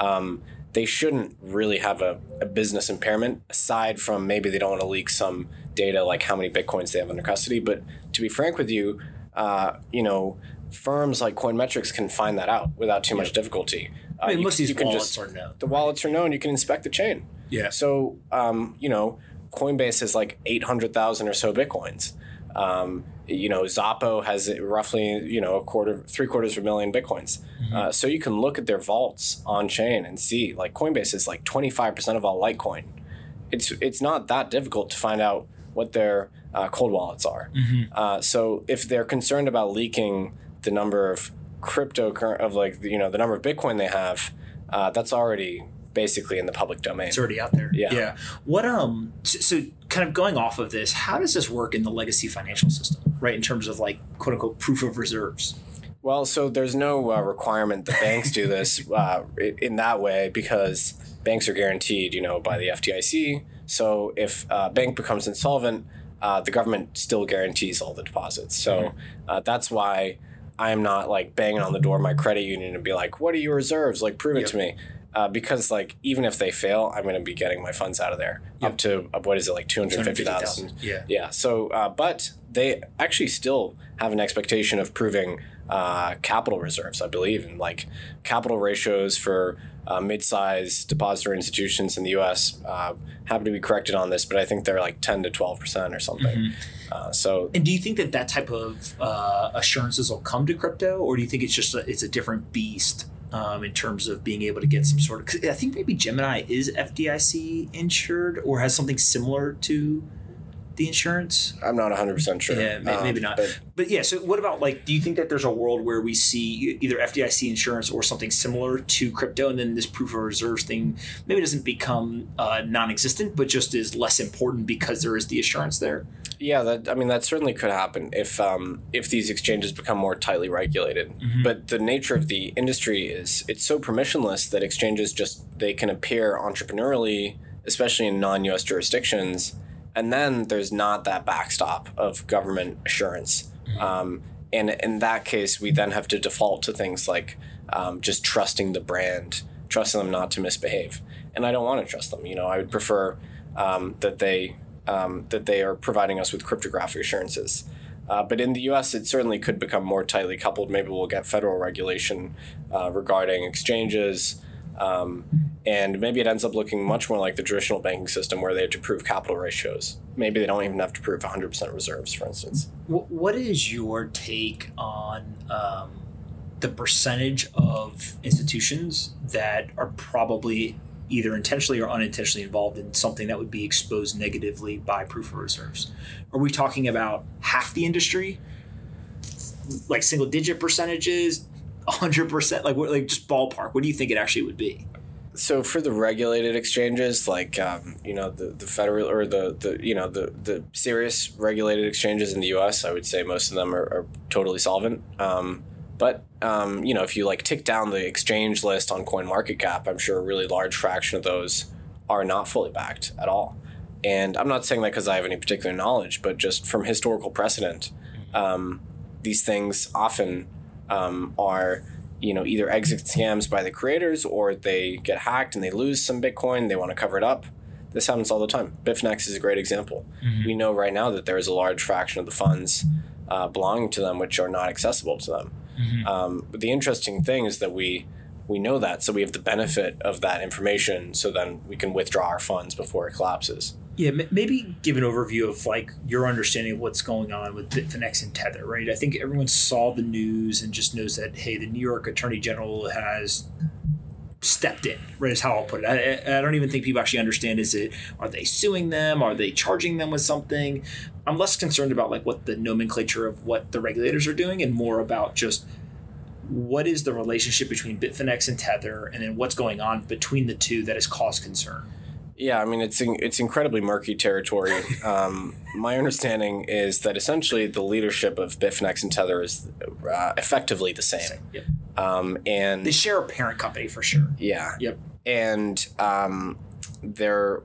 um, they shouldn't really have a, a business impairment aside from maybe they don't want to leak some data like how many bitcoins they have under custody. But to be frank with you, uh, you know, firms like CoinMetrics can find that out without too much difficulty. Uh, I mean, you- most of these you can wallets just- are known. The wallets are known. You can inspect the chain. Yeah. So, um, you know, Coinbase has like 800,000 or so Bitcoins. Um, you know, Xapo has roughly, you know, a quarter, three quarters of a million Bitcoins. Uh, so you can look at their vaults on chain and see, like, Coinbase is like 25% of all Litecoin. It's, it's not that difficult to find out what their uh, cold wallets are. Uh, so if they're concerned about leaking the number of crypto of like, you know, the number of Bitcoin they have, uh, that's already basically in the public domain. It's already out there. Yeah. Yeah. What um so, so kind of going off of this, how does this work in the legacy financial system, right? In terms of like quote unquote proof of reserves. Well, so there's no uh, requirement that banks do this uh, in that way because banks are guaranteed, you know, by the FDIC. So if a bank becomes insolvent, uh, the government still guarantees all the deposits. So uh, that's why I am not like banging on the door of my credit union and be like, "What are your reserves? Like, prove it to me." Uh, because like even if they fail, I'm going to be getting my funds out of there up to uh, what is it like two hundred fifty thousand? Yeah. Yeah. So, uh, but they actually still have an expectation of proving uh, capital reserves, I believe, and like capital ratios for uh, mid-sized depository institutions in the U.S. Uh, happen to be corrected on this, but I think they're like ten to twelve percent or something. Uh, so And do you think that that type of uh, assurances will come to crypto, or do you think it's just a, it's a different beast um, in terms of being able to get some sort of? 'cause I think maybe Gemini is FDIC insured or has something similar to the insurance. I'm not hundred percent sure. Yeah, may- maybe Um, not. But But yeah, so what about like? Do you think that there's a world where we see either FDIC insurance or something similar to crypto, and then this proof of reserves thing maybe doesn't become uh, non-existent, but just is less important because there is the assurance there? Yeah, that I mean that certainly could happen if um, if these exchanges become more tightly regulated. But the nature of the industry is it's so permissionless that exchanges just they can appear entrepreneurially, especially in non-U.S. jurisdictions, and then there's not that backstop of government assurance. Um, and in that case, we then have to default to things like um, just trusting the brand, trusting them not to misbehave. And I don't want to trust them. You know, I would prefer um, that they um, that they are providing us with cryptographic assurances. Uh, but in the U.S., it certainly could become more tightly coupled. Maybe we'll get federal regulation uh, regarding exchanges, um, and maybe it ends up looking much more like the traditional banking system, where they have to prove capital ratios. Maybe they don't even have to prove 100% reserves, for instance. What is your take on um, the percentage of institutions that are probably either intentionally or unintentionally involved in something that would be exposed negatively by proof of reserves? Are we talking about half the industry, like single digit percentages, hundred percent, like what, like just ballpark? What do you think it actually would be? so for the regulated exchanges like um, you know the, the federal or the, the you know the, the serious regulated exchanges in the us i would say most of them are, are totally solvent um, but um, you know if you like tick down the exchange list on coin market cap i'm sure a really large fraction of those are not fully backed at all. And i'm not saying that because i have any particular knowledge but just from historical precedent um, these things often um, are you know either exit scams by the creators or they get hacked and they lose some bitcoin they want to cover it up. This happens all the time. Bitfinex is a great example. We know right now that there is a large fraction of the funds uh, belonging to them which are not accessible to them um, but the interesting thing is that we we know that so we have the benefit of that information so then we can withdraw our funds before it collapses Yeah, m- maybe give an overview of like your understanding of what's going on with Bitfinex and Tether, right? I think everyone saw the news and just knows that hey, the New York Attorney General has stepped in, right? Is how I'll put it. I, I don't even think people actually understand. Is it are they suing them? Are they charging them with something? I'm less concerned about like what the nomenclature of what the regulators are doing and more about just what is the relationship between Bitfinex and Tether, and then what's going on between the two that has caused concern? Yeah, I mean it's in, it's incredibly murky territory. Um, my understanding is that essentially the leadership of Bitfinex and Tether is uh, effectively the same. Yep. Um, and They share a parent company for sure. yeah, Yep. and um, there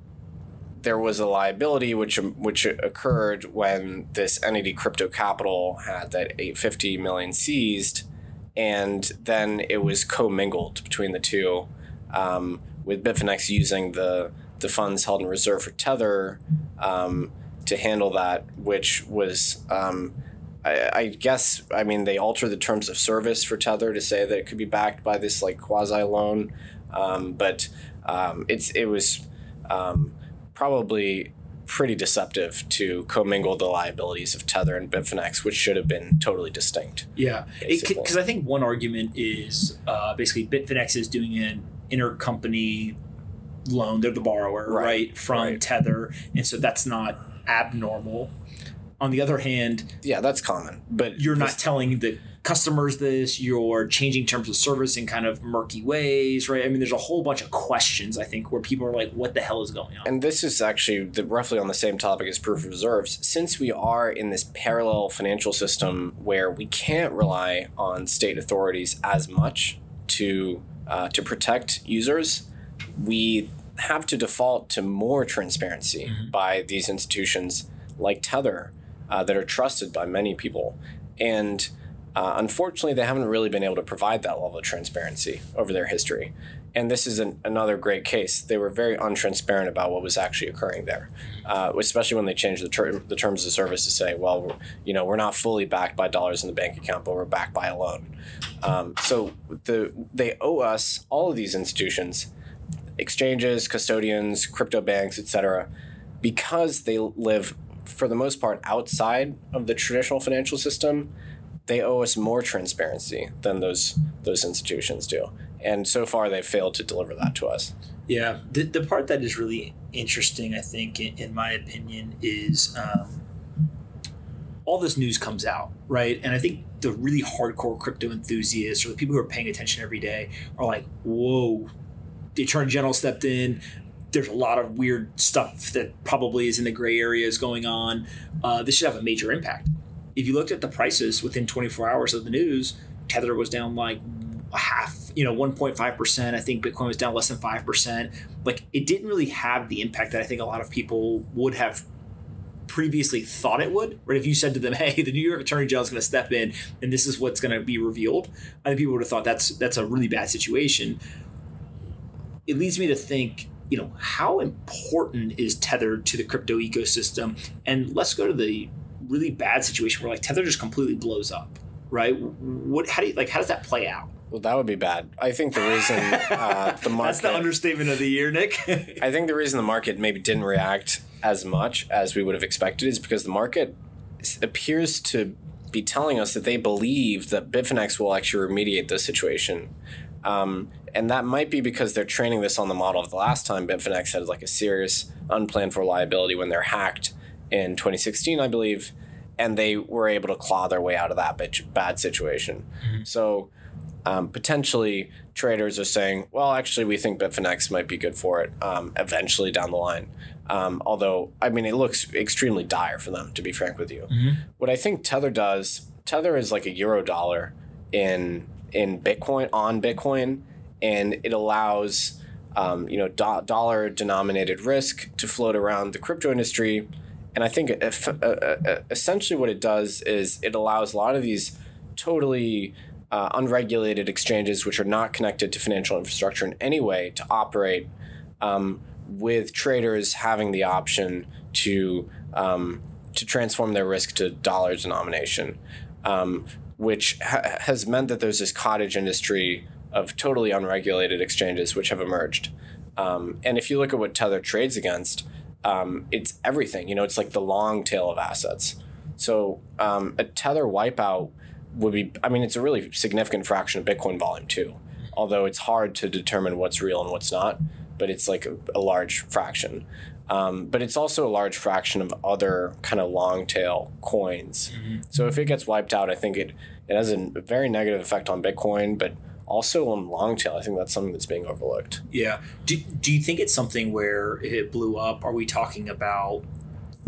there was a liability which which occurred when this entity crypto capital had that 850 million seized and then it was commingled between the two um, with bitfinex using the the funds held in reserve for tether um, to handle that which was um, I, I guess I mean they altered the terms of service for tether to say that it could be backed by this like quasi loan um, but um, it's it was um, probably pretty deceptive to commingle the liabilities of Tether and Bitfinex, which should have been totally distinct. Yeah, because I think one argument is uh, basically Bitfinex is doing an intercompany loan; they're the borrower, Right, right, from right. Tether, and so that's not abnormal. On the other hand, Yeah, that's common, but you're not telling the customers this. You're changing terms of service in kind of murky ways, right? I mean, there's a whole bunch of questions I think where people are like, "What the hell is going on?" And this is actually the, roughly on the same topic as proof of reserves. Since we are in this parallel financial system where we can't rely on state authorities as much to uh, to protect users, we have to default to more transparency by these institutions like Tether uh, that are trusted by many people. And uh, unfortunately, they haven't really been able to provide that level of transparency over their history. And this is an, another great case. They were very untransparent about what was actually occurring there, uh, especially when they changed the, ter- the terms of service to say, well, you know, we're not fully backed by dollars in the bank account, but we're backed by a loan. Um, so the they owe us all of these institutions, exchanges, custodians, crypto banks, etc., because they live for the most part outside of the traditional financial system they owe us more transparency than those those institutions do. And so far, they've failed to deliver that to us. Yeah, the, the part that is really interesting, I think, in, in my opinion, is um, all this news comes out, right? And I think the really hardcore crypto enthusiasts or the people who are paying attention every day are like, whoa, the attorney general stepped in. There's a lot of weird stuff that probably is in the gray areas going on. Uh, this should have a major impact. If you looked at the prices within 24 hours of the news, Tether was down like half, you know, 1.5%. I think Bitcoin was down less than 5%. Like it didn't really have the impact that I think a lot of people would have previously thought it would. Right? If you said to them, "Hey, the New York Attorney General is going to step in, and this is what's going to be revealed," I think people would have thought that's that's a really bad situation. It leads me to think, you know, how important is Tether to the crypto ecosystem? And let's go to the really bad situation where like Tether just completely blows up, right? What? How do you like? How does that play out? Well, that would be bad. I think the reason uh, the market. That's the understatement of the year, Nic. I think the reason the market maybe didn't react as much as we would have expected is because the market appears to be telling us that they believe that Bitfinex will actually remediate this situation. Um, and that might be because they're training this on the model of the last time Bitfinex had like a serious unplanned for liability when they're hacked in 2016, I believe, and they were able to claw their way out of that bitch, bad situation. So um, potentially traders are saying, well, actually, we think Bitfinex might be good for it um, eventually down the line. Um, although, I mean, it looks extremely dire for them, to be frank with you. What I think Tether does, Tether is like a euro dollar in in Bitcoin on Bitcoin, and it allows um, you know do- dollar denominated risk to float around the crypto industry. And I think eff- uh, uh, essentially what it does is it allows a lot of these totally uh, unregulated exchanges, which are not connected to financial infrastructure in any way, to operate um, with traders having the option to um, to transform their risk to dollar denomination, um, which ha- has meant that there's this cottage industry of totally unregulated exchanges which have emerged. Um, and if you look at what Tether trades against, um, it's everything. You know, it's like the long tail of assets. So um, a Tether wipeout would be, I mean, it's a really significant fraction of Bitcoin volume too, although it's hard to determine what's real and what's not. but it's like a, a large fraction. Um, but it's also a large fraction of other kind of long tail coins. So if it gets wiped out, I think it, it has a very negative effect on Bitcoin, but also on long tail. I think that's something that's being overlooked. Yeah. Do, do you think it's something where it blew up, are we talking about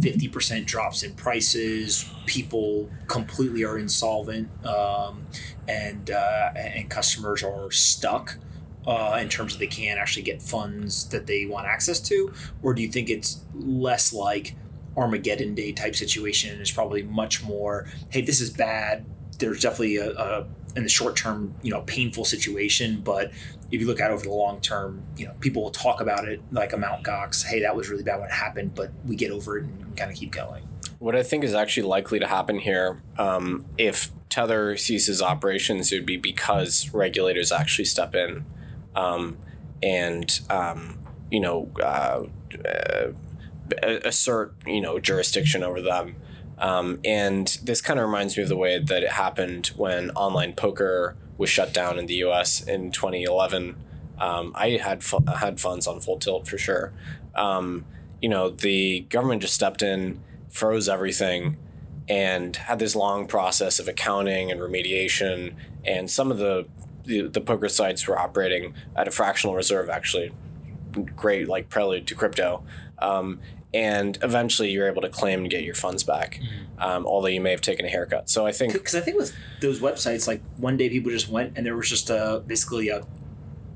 50% drops in prices, people completely are insolvent, um, and, uh, and customers are stuck? Uh, in terms of they can't actually get funds that they want access to, or do you think it's less like Armageddon Day type situation? It's probably much more, hey, this is bad. There's definitely a, a in the short term, you know, painful situation, but if you look out over the long term, you know, people will talk about it like a Mount Gox. Hey, that was really bad when it happened, but we get over it and kind of keep going. What I think is actually likely to happen here, um, if Tether ceases operations, it would be because regulators actually step in um, and um, you know uh, uh, assert you know jurisdiction over them. Um, and this kind of reminds me of the way that it happened when online poker was shut down in the U.S. in 2011. Um, I had fu- had funds on full tilt for sure. Um, you know, the government just stepped in, froze everything, and had this long process of accounting and remediation. And some of the the, the poker sites were operating at a fractional reserve, actually. Great, like prelude to crypto. Um, and eventually you're able to claim and get your funds back, um, although you may have taken a haircut. So I think Because I think with those websites, like one day people just went and there was just a basically a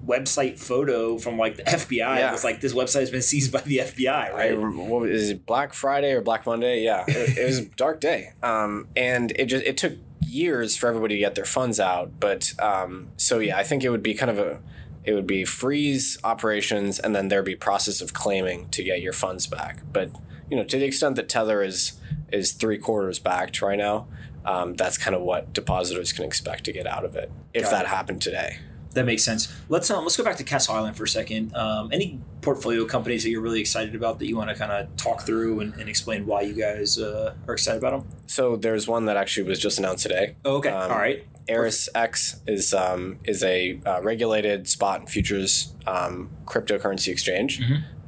website photo from like the FBI. Yeah. It was like this website has been seized by the FBI, I, right? what was is it Black Friday or Black Monday? Yeah, it, it was a dark day, um, and it just it took years for everybody to get their funds out. But um, so yeah, I think it would be kind of a it would be freeze operations, and then there'd be process of claiming to get your funds back. But you know, to the extent that Tether is is three quarters backed right now, um, that's kind of what depositors can expect to get out of it if Got that it. happened today. That makes sense. Let's um, let's go back to Castle Island for a second. Um, any portfolio companies that you're really excited about that you want to kind of talk through and, and explain why you guys uh, are excited about them? So there's one that actually was just announced today. Oh, okay, Um, all right. Eris X is um, is a uh, regulated spot and futures um, cryptocurrency exchange.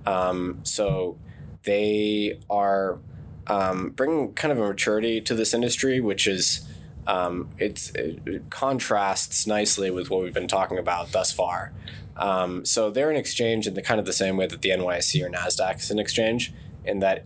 Um, so they are um, bringing kind of a maturity to this industry, which is um, it contrasts nicely with what we've been talking about thus far. Um, so they're an exchange in the kind of the same way that the NYSE or Nasdaq is an exchange, in that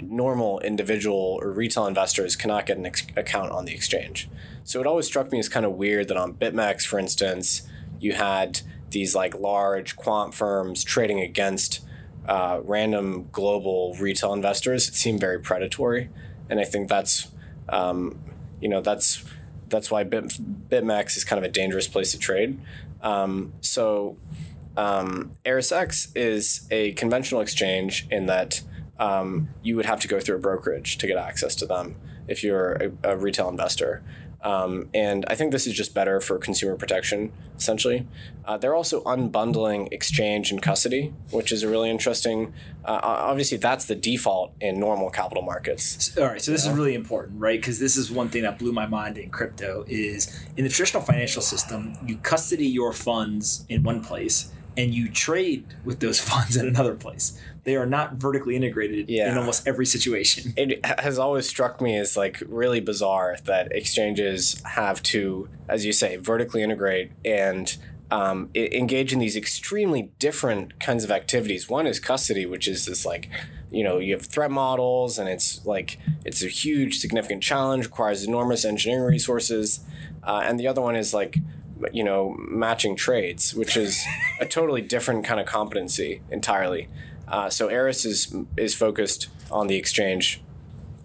normal individual or retail investors cannot get an ex- account on the exchange. So it always struck me as kind of weird that on BitMEX, for instance, you had these like large quant firms trading against uh, random global retail investors. It seemed very predatory, and I think that's um, you know that's that's why Bit, BitMEX is kind of a dangerous place to trade. Um, so um, ErisX is a conventional exchange in that um, you would have to go through a brokerage to get access to them if you're a, a retail investor. Um, and I think this is just better for consumer protection, essentially. Uh, they're also unbundling exchange and custody, which is a really interesting. Uh, obviously, that's the default in normal capital markets. All right, so this is really important, right? Because this is one thing that blew my mind in crypto is in the traditional financial system, you custody your funds in one place and you trade with those funds in another place. They are not vertically integrated in almost every situation. it has always struck me as like really bizarre that exchanges have to, as you say, vertically integrate and um, engage in these extremely different kinds of activities. One is custody, which is this like, you know, you have threat models, and it's like it's a huge, significant challenge, requires enormous engineering resources, uh, and the other one is like you know matching trades which is a totally different kind of competency entirely uh, so eris is is focused on the exchange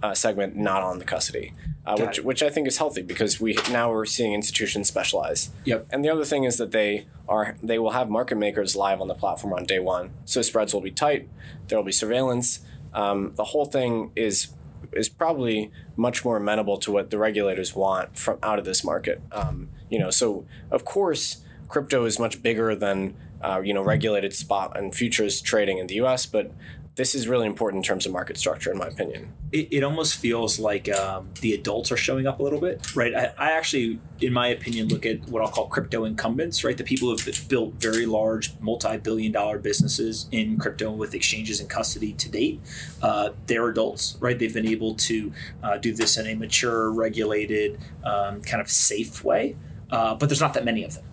uh, segment not on the custody uh, which it. which I think is healthy because we now we're seeing institutions specialize Yep. and the other thing is that they are they will have market makers live on the platform on day one so spreads will be tight there will be surveillance um, the whole thing is is probably much more amenable to what the regulators want from out of this market. Um, you know, so of course, crypto is much bigger than uh, you know regulated spot and futures trading in the U.S., but this is really important in terms of market structure, in my opinion. It, it almost feels like um, the adults are showing up a little bit, right? I, I actually, in my opinion, look at what I'll call crypto incumbents, right? The people who've built very large, multi-billion dollar businesses in crypto with exchanges in custody to date. Uh, they're adults, right? They've been able to uh, do this in a mature, regulated, um, kind of safe way, uh, but there's not that many of them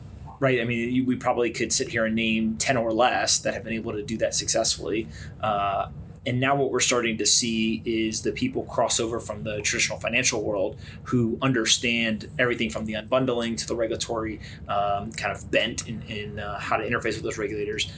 right? I mean, you, we probably could sit here and name 10 or less that have been able to do that successfully. Uh, and now what we're starting to see is the people cross over from the traditional financial world who understand everything from the unbundling to the regulatory um, kind of bent in, in uh, how to interface with those regulators.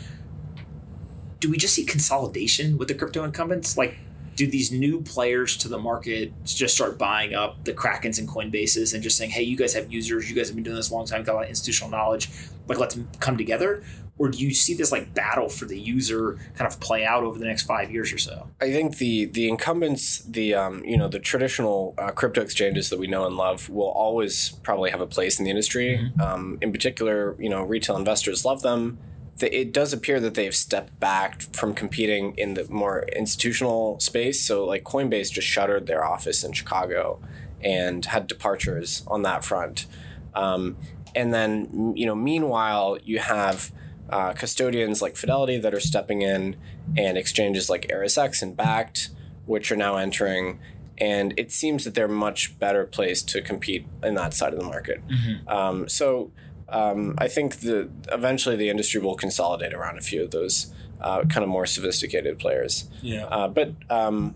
Do we just see consolidation with the crypto incumbents? Like, do these new players to the market just start buying up the Krakens and Coinbases and just saying, hey, you guys have users, you guys have been doing this a long time, got a lot of institutional knowledge, like let's come together? Or do you see this like battle for the user kind of play out over the next five years or so? I think the the incumbents, the um, you know the traditional uh, crypto exchanges that we know and love, will always probably have a place in the industry. Mm-hmm. Um, in particular, you know, retail investors love them it does appear that they've stepped back from competing in the more institutional space. So, like Coinbase just shuttered their office in Chicago and had departures on that front. Um, and then, you know, meanwhile, you have uh, custodians like Fidelity that are stepping in, and exchanges like ErisX and Bakkt, which are now entering. And it seems that they're much better placed to compete in that side of the market. Mm-hmm. Um, so um, I think the eventually the industry will consolidate around a few of those uh, kind of more sophisticated players. Yeah. Uh, but um,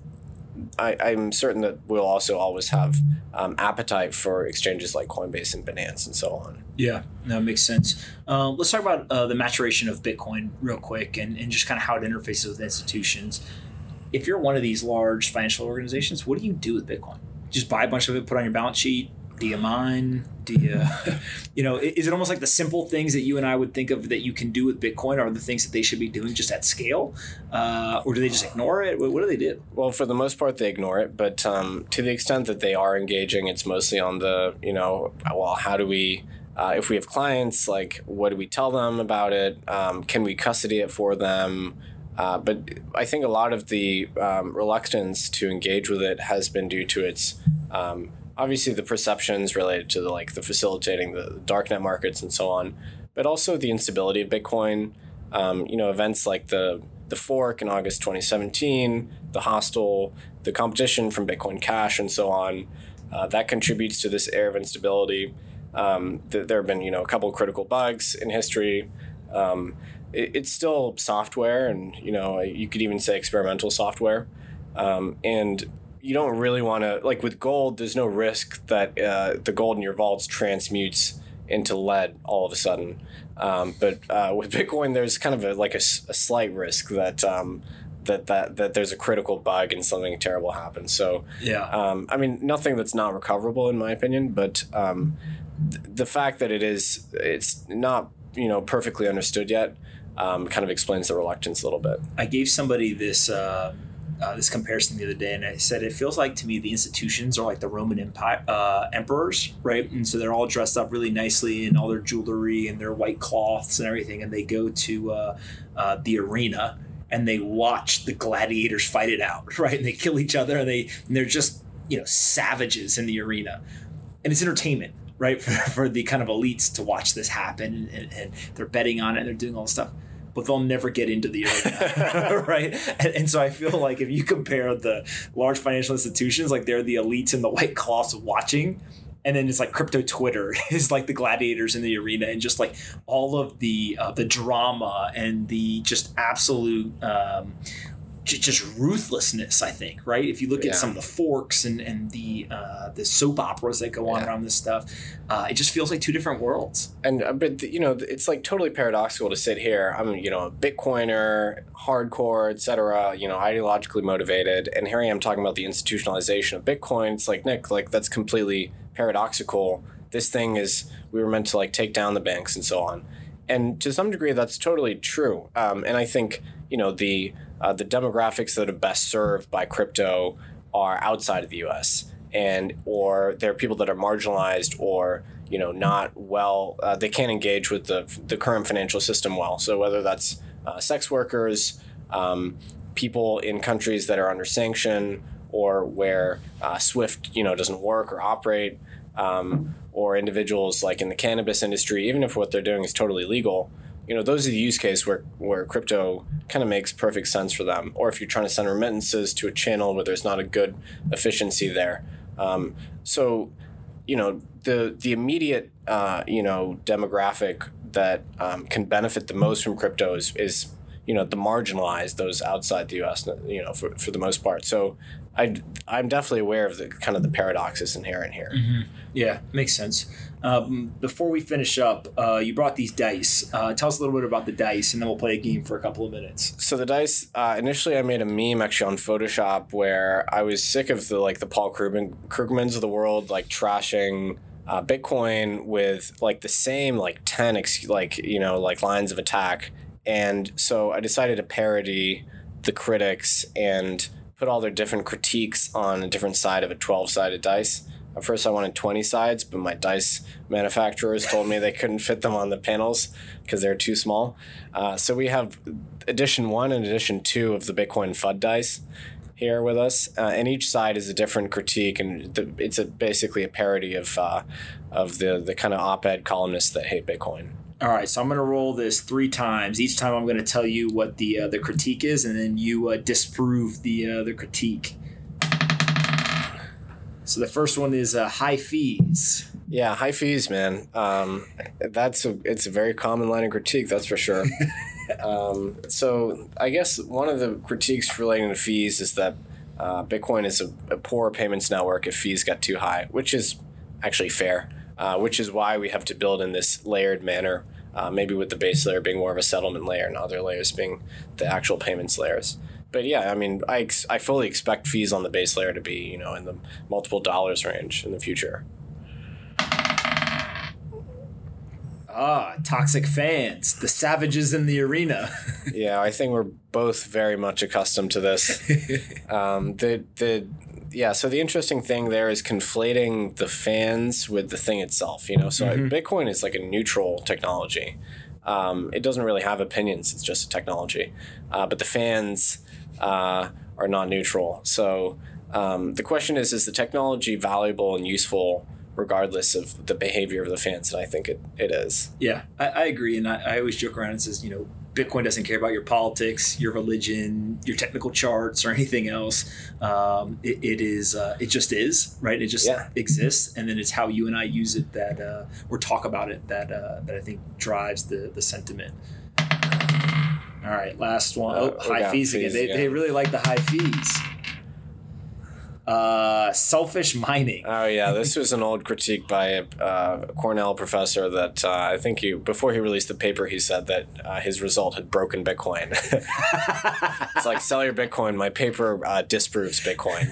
I, am certain that we'll also always have um, appetite for exchanges like Coinbase and Binance and so on. Yeah, that makes sense. Uh, let's talk about uh, the maturation of Bitcoin real quick and, and just kind of how it interfaces with institutions. If you're one of these large financial organizations, what do you do with Bitcoin? Just buy a bunch of it, put on your balance sheet, do you mine? Do you, you know, is it almost like the simple things that you and I would think of that you can do with Bitcoin are the things that they should be doing just at scale? Uh, or do they just ignore it? What, do they do? Well, for the most part, they ignore it. But um, to the extent that they are engaging, it's mostly on the, you know, well, how do we, uh, if we have clients, like, what do we tell them about it? Um, can we custody it for them? Uh, but I think a lot of the um, reluctance to engage with it has been due to its um, obviously the perceptions related to the like the facilitating the darknet markets and so on, but also the instability of Bitcoin. Um, you know, events like the the fork in August 2017, the hostile, the competition from Bitcoin Cash, and so on. Uh, that contributes to this air of instability. Um, th- there have been, you know, a couple critical bugs in history. Um, it, it's still software, and you know, you could even say experimental software. Um, and you don't really want to like with gold. There's no risk that uh, the gold in your vaults transmutes into lead all of a sudden. Um, but uh, with Bitcoin, there's kind of a, like a, a slight risk that um, that that that there's a critical bug and something terrible happens. So yeah, um, I mean nothing that's not recoverable in my opinion, but um, th- the fact that it is it's not you know perfectly understood yet um, kind of explains the reluctance a little bit. I gave somebody this. Uh uh, this comparison the other day, and I said it feels like to me the institutions are like the Roman Empire uh, emperors, right? And so they're all dressed up really nicely in all their jewelry and their white cloths and everything, and they go to uh, uh the arena and they watch the gladiators fight it out, right? And they kill each other, and they and they're just you know savages in the arena, and it's entertainment. Right for, for the kind of elites to watch this happen, and, and, they're betting on it, and they're doing all this stuff but they'll never get into the arena, right? And, and, so I feel like if you compare the large financial institutions, like they're the elites in the white cloths watching, and then it's like crypto Twitter is like the gladiators in the arena, and just like all of the uh, the drama and the just absolute um, just ruthlessness. I think right. If you look yeah. at some of the forks and and the uh, the soap operas that go on yeah. around this stuff, uh, it just feels like two different worlds. And uh, but you know, it's like totally paradoxical to sit here. I'm you know a Bitcoiner, hardcore, etc. You know, ideologically motivated, and here I am talking about the institutionalization of Bitcoin. It's like Nic, like that's completely paradoxical. This thing is we were meant to like take down the banks and so on, and to some degree that's totally true. Um, and I think you know the uh, the demographics that are best served by crypto are outside of the U.S. and or there are people that are marginalized or you know not well uh, they can't engage with the the current financial system well. So whether that's uh, sex workers, um, people in countries that are under sanction or where uh, Swift, you know, doesn't work or operate, um, or individuals like in the cannabis industry, even if what they're doing is totally legal, you know, those are the use case where, where crypto kind of makes perfect sense for them. Or if you're trying to send remittances to a channel where there's not a good efficiency there. Um, so, you know, the the immediate uh, you know demographic that um, can benefit the most from crypto is, is you know the marginalized those outside the U.S. You know for, for the most part. So I I'm definitely aware of the kind of the paradoxes inherent here. Mm-hmm. Yeah, makes sense. Um, before we finish up, uh, you brought these dice. Uh, tell us a little bit about the dice, and then we'll play a game for a couple of minutes. So the dice. Uh, initially, I made a meme actually on Photoshop where I was sick of the like the Paul Krugman, Krugmans of the world like trashing uh, Bitcoin with like the same like ten ex- like you know like lines of attack, and so I decided to parody the critics and put all their different critiques on a different side of a twelve sided dice. At first, I wanted 20 sides, but my dice manufacturers told me they couldn't fit them on the panels because they're too small. Uh, so we have edition one and edition two of the Bitcoin FUD dice here with us, uh, and each side is a different critique, and the, it's a, basically a parody of uh, of the the kind of op-ed columnists that hate Bitcoin. All right, so I'm going to roll this three times. Each time, I'm going to tell you what the uh, the critique is, and then you uh, disprove the uh, the critique. So the first one is uh, high fees. Yeah, high fees, man. Um, that's a it's a very common line of critique, that's for sure. um, so I guess one of the critiques relating to fees is that uh, Bitcoin is a, a, poor payments network if fees get too high, which is actually fair. Uh, which is why we have to build in this layered manner. Uh, maybe with the base layer being more of a settlement layer and other layers being the actual payments layers but yeah, I mean, I, ex- I fully expect fees on the base layer to be, you know, in the multiple dollars range in the future. Ah, toxic fans, the savages in the arena. yeah, I think we're both very much accustomed to this. um, the the yeah, so the interesting thing there is conflating the fans with the thing itself. You know, so mm-hmm. Bitcoin is like a neutral technology. Um, it doesn't really have opinions; it's just a technology. Uh, but the fans uh, are not neutral. So um, the question is: Is the technology valuable and useful? regardless of the behavior of the fans and i think it, it is yeah I, I agree and I, I always joke around and says you know Bitcoin doesn't care about your politics, your religion, your technical charts, or anything else. Um, it, it is, uh, it just is, right? It just yeah. exists, and then it's how you and I use it that, uh, or talk about it that, uh, that I think drives the the sentiment. All right, last one. Uh, oh, high fees, fees again. They, yeah. they really like the high fees. Uh, selfish mining. Oh yeah, this was an old critique by a uh, Cornell professor that uh, I think he before he released the paper he said that uh, his result had broken Bitcoin. it's like sell your Bitcoin. My paper uh, disproves Bitcoin.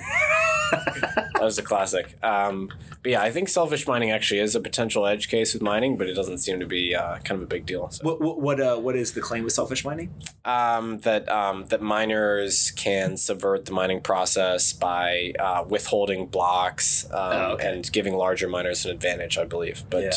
that was a classic. Um, but yeah, I think selfish mining actually is a potential edge case with mining, but it doesn't seem to be uh, kind of a big deal. So. What what what, uh, what is the claim with selfish mining? Um, that um, that miners can subvert the mining process by uh, withholding blocks um, oh, okay. and giving larger miners an advantage, I believe. But yeah.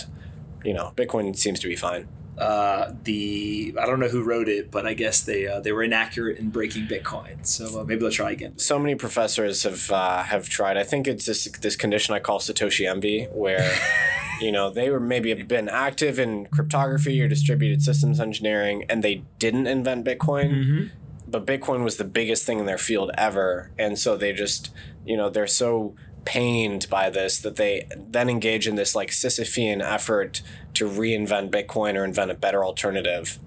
you know, Bitcoin seems to be fine uh, the I don't know who wrote it, but I guess they uh, they were inaccurate in breaking Bitcoin. So uh, maybe they'll try again. So many professors have uh, have tried. I think it's this this condition I call Satoshi envy, where you know they were maybe have been active in cryptography or distributed systems engineering, and they didn't invent Bitcoin. Mm-hmm. But Bitcoin was the biggest thing in their field ever, and so they just you know they're so pained by this that they then engage in this like Sisyphean effort to reinvent Bitcoin or invent a better alternative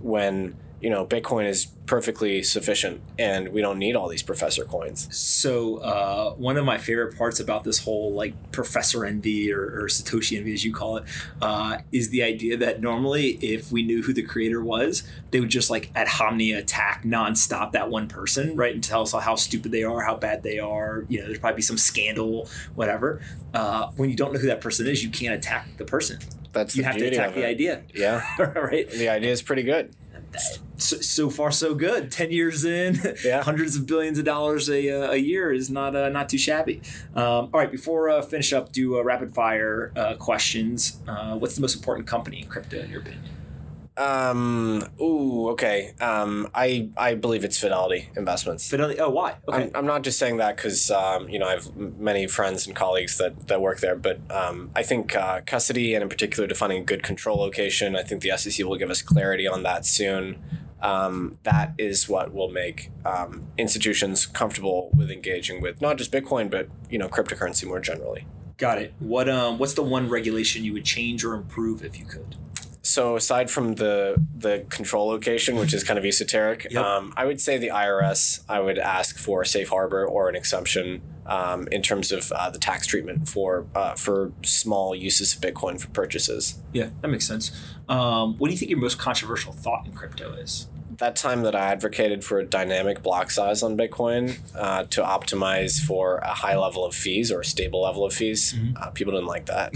when you know Bitcoin is perfectly sufficient and we don't need all these professor coins. So uh, one of my favorite parts about this whole like professor envy or, or Satoshi envy as you call it uh, is the idea that normally if we knew who the creator was, they would just like ad hominem attack nonstop that one person, right, and tell us how stupid they are, how bad they are. You know, there'd probably be some scandal, whatever. Uh, when you don't know who that person is, you can't attack the person. That's you have to attack the idea. Yeah, right. The idea is pretty good so, so, far so good. Ten years in, yeah. hundreds of billions of dollars a, uh, a year is not uh, not too shabby. Um, all right, before uh, finish up, do uh, rapid fire uh, questions. Uh, what's the most important company in crypto in your opinion? Um. Ooh. Okay. Um. I I believe it's Fidelity Investments. Fidelity. Oh, why? Okay. I'm, I'm not just saying that because um, you know I have many friends and colleagues that, that work there, but um, I think uh, custody and in particular defining a good control location. I think the SEC will give us clarity on that soon. Um, that is what will make um, institutions comfortable with engaging with not just Bitcoin, but you know cryptocurrency more generally. Got it. What um what's the one regulation you would change or improve if you could? So aside from the the control location, which is kind of esoteric, Yep. um, I would say the IRS. I would ask for a safe harbor or an exemption um, in terms of uh, the tax treatment for uh, for small uses of Bitcoin for purchases. Yeah, that makes sense. Um, what do you think your most controversial thought in crypto is? That time that I advocated for a dynamic block size on Bitcoin uh, to optimize for a high level of fees or a stable level of fees, uh, people didn't like that.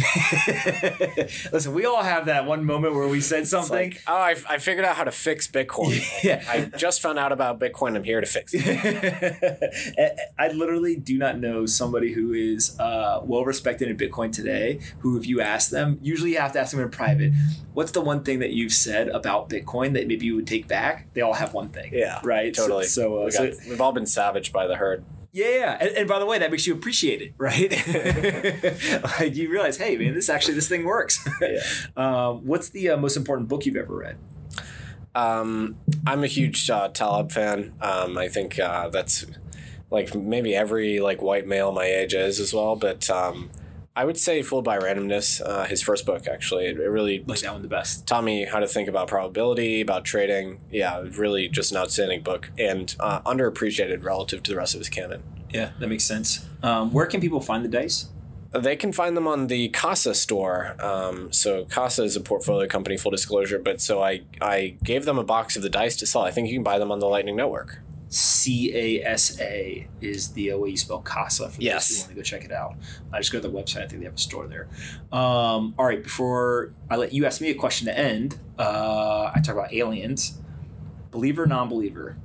Listen, we all have that one moment where we said something. like, oh, I, I figured out how to fix Bitcoin. Yeah. I just found out about Bitcoin. I'm here to fix it. I literally do not know somebody who is uh, well respected in Bitcoin today. Who, if you ask them, usually you have to ask them in private. What's the one thing that you've said about Bitcoin that maybe you would take back? They all have one thing. Yeah, right. Totally. So, uh, we so got, we've all been savaged by the herd. yeah, yeah. And, and by the way, that makes you appreciate it, right? like you realize, hey, man, this actually this thing works. Yeah. um, what's the uh, most important book you've ever read? Um, I'm a huge uh, Taleb fan. Um, I think uh, that's like maybe every like white male my age is as well. But um, I would say Fooled by Randomness, uh, his first book actually, it, it really Like that one the best. taught me how to think about probability, about trading. Yeah, really just an outstanding book and uh, underappreciated relative to the rest of his canon. Yeah, that makes sense. Um, where can people find the dice? They can find them on the Casa store. Um, so Casa is a portfolio company, full disclosure. But so I I gave them a box of the dice to sell. I think you can buy them on the Lightning Network. C A S A is the way you spell Casa for Yes. those who want to go check it out. I just go to the website. I think they have a store there. Um, all right, before I let you ask me a question to end, uh, I talk about aliens. Believer, non-believer.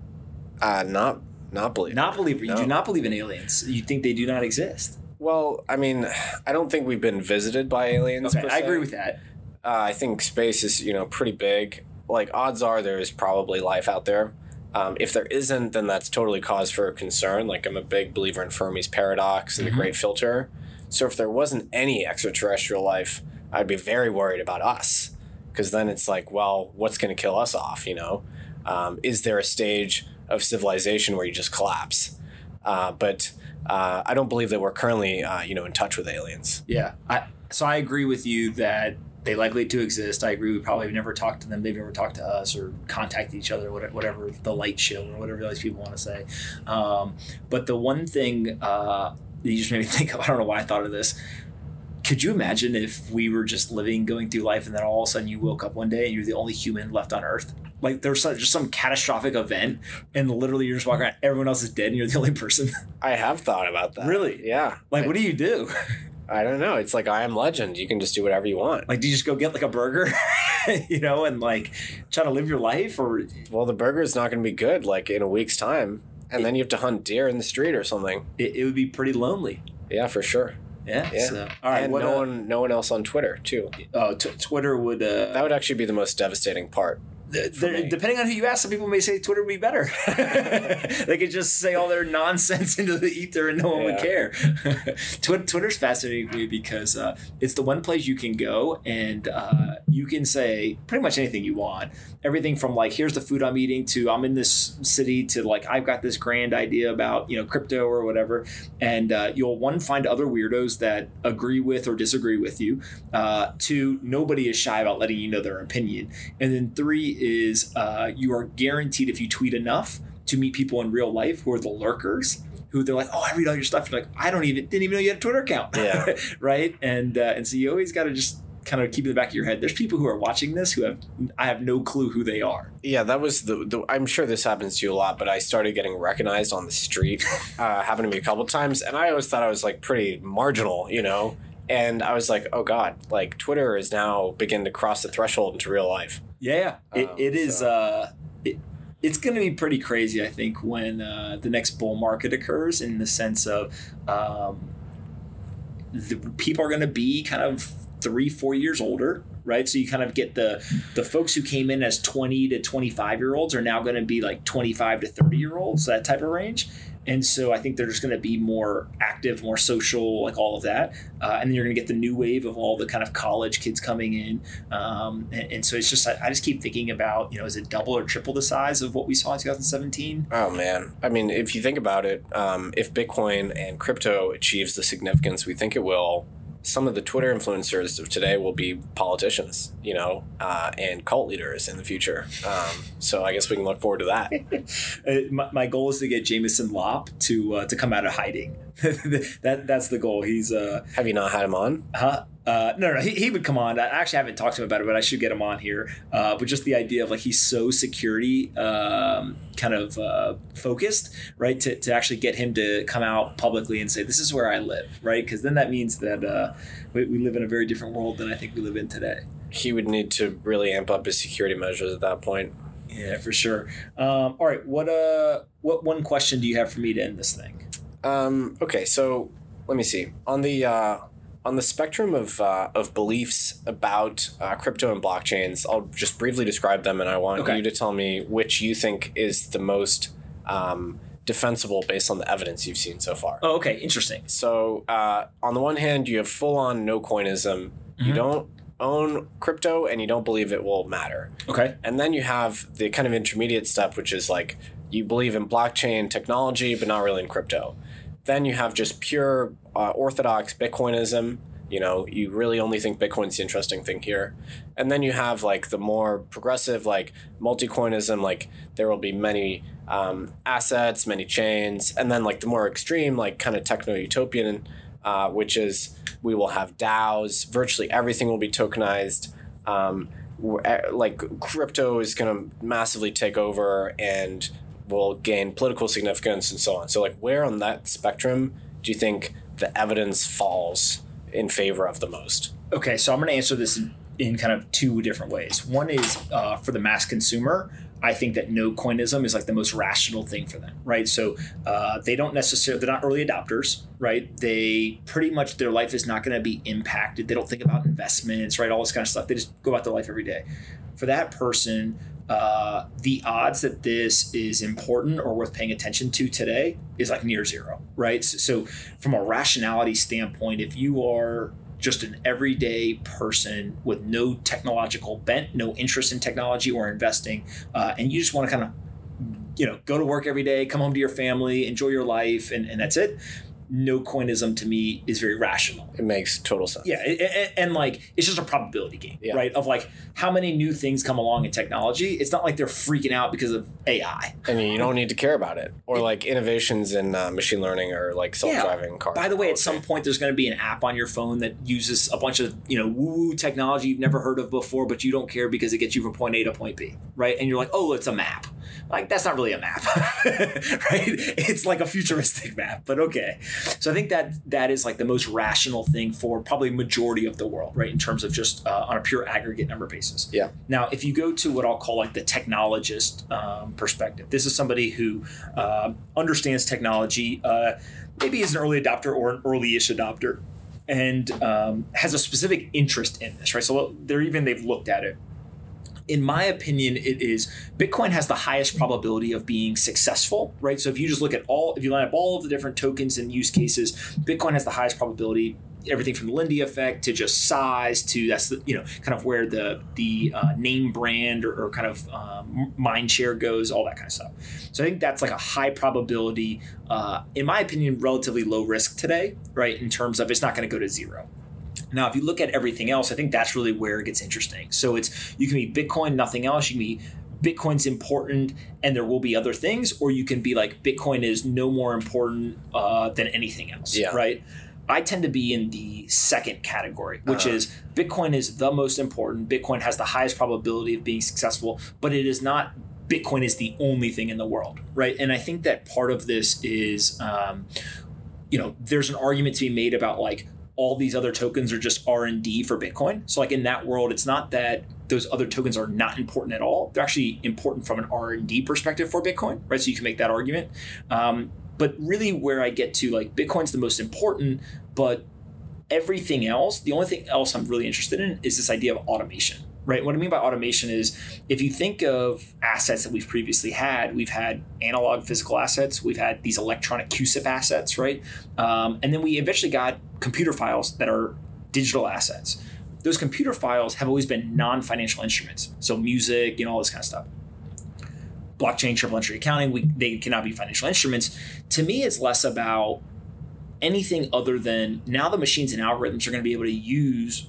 Uh, not not believe. Not believer. You No. do not believe in aliens. You think they do not exist. Well, I mean, I don't think we've been visited by aliens. Okay, I agree with that. Uh, I think space is you know pretty big. Like odds are there is probably life out there. Um, if there isn't, then that's totally cause for concern. Like I'm a big believer in Fermi's paradox and Mhm. the Great Filter. So if there wasn't any extraterrestrial life, I'd be very worried about us, because then it's like, well, what's going to kill us off? You know, um, is there a stage of civilization where you just collapse? Uh, but uh, I don't believe that we're currently, uh, you know, in touch with aliens. Yeah. I, so I agree with you that they likely to exist. I agree. We probably have never talked to them. They've never talked to us or contacted each other, whatever, whatever the light show or whatever those people want to say. Um, but the one thing uh, that you just made me think of, I don't know why I thought of this. Could you imagine if we were just living, going through life, and then all of a sudden you woke up one day and you're the only human left on Earth? Like there's some, just some catastrophic event, and literally you're just walking around, everyone else is dead, and you're the only person. I have thought about that. Really? Yeah. like, I- what do you do? I don't know. It's like I am legend. You can just do whatever you want. Like, do you just go get like a burger, you know, and like try to live your life, or Well, the burger is not going to be good like in a week's time, and then you have to hunt deer in the street or something. it, it would be pretty lonely. Yeah, for sure. Yeah. Yeah. So, all right. and What, no uh, one, no one else on Twitter too. uh, t- Twitter would. Uh, That would actually be the most devastating part. Depending on who you ask, some people may say Twitter would be better. they could just say all their nonsense into the ether and no one would care. Twi- Twitter's fascinating to me because uh, it's the one place you can go and uh, you can say pretty much anything you want. Everything from like, here's the food I'm eating to I'm in this city to like, I've got this grand idea about, you know, crypto or whatever. And uh, you'll one, find other weirdos that agree with or disagree with you. Uh, two, nobody is shy about letting you know their opinion. And then three is uh, you are guaranteed if you tweet enough to meet people in real life who are the lurkers. Who they're like, oh, I read all your stuff. You're like, I don't even didn't even know you had a Twitter account. Yeah. right. And uh, and so you always got to just kind of keep in the back of your head. There's people who are watching this who have I have no clue who they are. Yeah, that was the, the. I'm sure this happens to you a lot, but I started getting recognized on the street. uh, happened to me a couple times, and I always thought I was like pretty marginal, you know. And I was like, oh god, like Twitter is now beginning to cross the threshold into real life. Yeah, it, Um, it is. so- Uh, it, it's going to be pretty crazy, I think, when uh, the next bull market occurs. In the sense of, um, the people are going to be kind of three, four years older, right? So you kind of get the the folks who came in as 20 to 25 year olds are now going to be like 25 to 30 year olds, that type of range. And so I think they're just going to be more active, more social, like all of that. Uh, and then you're going to get the new wave of all the kind of college kids coming in. Um, and, and, so it's just, I, I, just keep thinking about, you know, is it double or triple the size of what we saw in 2017? Oh, man. I mean, if you think about it, um, if Bitcoin and crypto achieves the significance we think it will, some of the Twitter influencers of today will be politicians, you know, uh, and cult leaders in the future. Um, so I guess we can look forward to that. Uh, my, my, goal is to get Jameson Lopp to uh, to come out of hiding. that that's the goal. He's uh. Have you not had him on? Huh? Uh, no, no, he, he would come on. I actually haven't talked to him about it, but I should get him on here. Uh, but just the idea of like he's so security um, kind of uh, focused, right? To, to actually get him to come out publicly and say, this is where I live, right? Because then that means that uh, we, we live in a very different world than I think we live in today. He would need to really amp up his security measures at that point. Yeah, for sure. Um, all right, what uh, what one question do you have for me to end this thing? Um, okay, so let me see on the uh, on the spectrum of, uh, of beliefs about uh, crypto and blockchains, I'll just briefly describe them, and I want okay. you to tell me which you think is the most um, defensible based on the evidence you've seen so far. Oh, okay, interesting. So, uh, on the one hand, you have full on no coinism. Mm-hmm. You don't own crypto, and you don't believe it will matter. Okay. And then you have the kind of intermediate step, which is like you believe in blockchain technology, but not really in crypto. Then you have just pure uh, orthodox Bitcoinism. You know, you really only think Bitcoin's the interesting thing here. And then you have like the more progressive, like multi-coinism, like there will be many um, assets, many chains. And then like the more extreme, like kind of techno-utopian, uh, which is we will have DAOs, virtually everything will be tokenized. Um, like crypto is going to massively take over and will gain political significance and so on. So, like, where on that spectrum do you think the evidence falls in favor of the most? Okay, so I'm going to answer this in, in, kind of two different ways. One is uh, for the mass consumer. I think that no coinism is like the most rational thing for them, right? So uh, they don't necessarily, they're not early adopters, right? They pretty much, their life is not going to be impacted. They don't think about investments, right? All this kind of stuff. They just go about their life every day. For that person, uh, the odds that this is important or worth paying attention to today is like near zero, right? So, so, from a rationality standpoint, if you are just an everyday person with no technological bent, no interest in technology or investing, uh, and you just want to kind of you know go to work every day come home to your family enjoy your life and, and that's it no coinism to me is very rational. It makes total sense. Yeah, it, it, and like it's just a probability game, yeah. right? Of like how many new things come along in technology. It's not like they're freaking out because of AI. I mean, you don't need to care about it, or like innovations in uh, machine learning or like self-driving yeah. cars. By the way, at some point, there's going to be an app on your phone that uses a bunch of you know woo-woo technology you've never heard of before, but you don't care because it gets you from point A to point B, right? And you're like, oh, it's a map. Like that's not really a map, right? It's like a futuristic map, but okay. So I think that that is like the most rational thing for probably majority of the world, right? In terms of just uh, on a pure aggregate number basis. Yeah. Now, if you go to what I'll call like the technologist um, perspective, this is somebody who uh, understands technology, uh, maybe is an early adopter or an early-ish adopter, and um, has a specific interest in this, right? So they're even they've looked at it in my opinion, it is Bitcoin has the highest probability of being successful, right? So if you just look at all, if you line up all of the different tokens and use cases, Bitcoin has the highest probability. Everything from the Lindy effect to just size to that's the you know kind of where the the uh, name brand or, or kind of um, mind share goes, all that kind of stuff. So I think that's like a high probability, uh, in my opinion, relatively low risk today, right? In terms of it's not going to go to zero. Now, if you look at everything else, I think that's really where it gets interesting. So it's you can be Bitcoin, nothing else. You can be Bitcoin's important and there will be other things, or you can be like Bitcoin is no more important uh, than anything else, yeah. right? I tend to be in the second category, which uh-huh. is Bitcoin is the most important. Bitcoin has the highest probability of being successful, but it is not Bitcoin is the only thing in the world, right? And I think that part of this is, um, you know, there's an argument to be made about like all these other tokens are just R&D for Bitcoin. So like in that world, it's not that those other tokens are not important at all. They're actually important from an R&D perspective for Bitcoin, right? So you can make that argument. Um, but really where I get to like Bitcoin's the most important, but everything else, the only thing else I'm really interested in is this idea of automation. Right. What I mean by automation is if you think of assets that we've previously had, we've had analog physical assets, we've had these electronic CUSIP assets, right? Um, and then we eventually got computer files that are digital assets. Those computer files have always been non financial instruments. So music, you know, all this kind of stuff blockchain triple entry accounting we, they cannot be financial instruments to me it's less about anything other than now the machines and algorithms are going to be able to use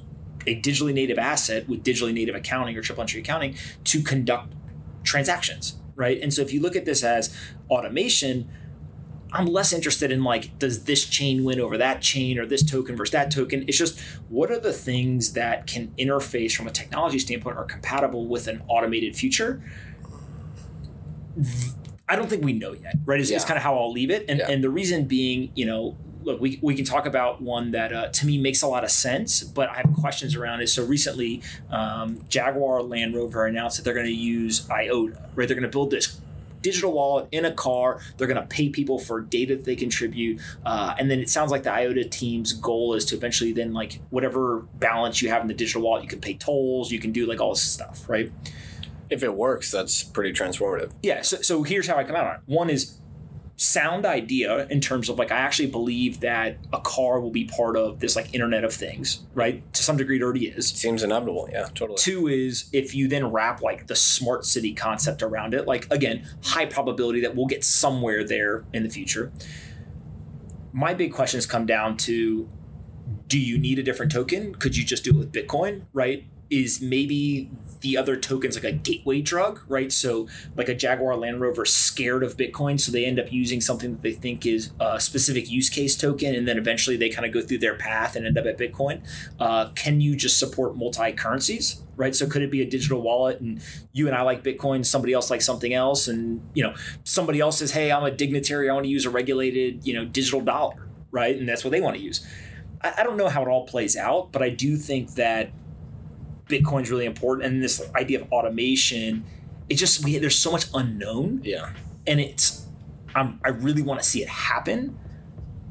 a digitally native asset with digitally native accounting or triple entry accounting to conduct transactions, right? And so if you look at this as automation, I'm less interested in like, does this chain win over that chain or this token versus that token? It's just what are the things that can interface from a technology standpoint are compatible with an automated future? I don't think we know yet, right? Is, yeah. kind of how I'll leave it. And, yeah. and the reason being, you know, look, we, we can talk about one that uh, to me makes a lot of sense, but I have questions around it. So recently, um, Jaguar Land Rover announced that they're going to use IOTA, right? They're going to build this digital wallet in a car. They're going to pay people for data that they contribute. Uh, and then it sounds like the IOTA team's goal is to eventually then, like, whatever balance you have in the digital wallet, you can pay tolls, you can do like all this stuff, right? If it works, that's pretty transformative. Yeah. So, so here's how I come out on it. One is sound idea in terms of like I actually believe that a car will be part of this like Internet of Things, right? To some degree, it already is. Seems inevitable, yeah, totally. Two is if you then wrap like the smart city concept around it, like again, high probability that we'll get somewhere there in the future. My big questions come down to do you need a different token? Could you just do it with Bitcoin, right? Is maybe the other tokens like a gateway drug, right? So like a Jaguar Land Rover scared of Bitcoin, so they end up using something that they think is a specific use case token, and then eventually they kind of go through their path and end up at Bitcoin. Uh, can you just support multi currencies? Right, so could it be a digital wallet, and you and I like Bitcoin, somebody else likes something else, and you know somebody else says, "Hey, I'm a dignitary, I want to use a regulated, you know, digital dollar," right? And that's what they want to use. I, I don't know how it all plays out, but I do think that Bitcoin's really important, and this idea of automation. It just we there's so much unknown. Yeah, and it's I'm, I really want to see it happen.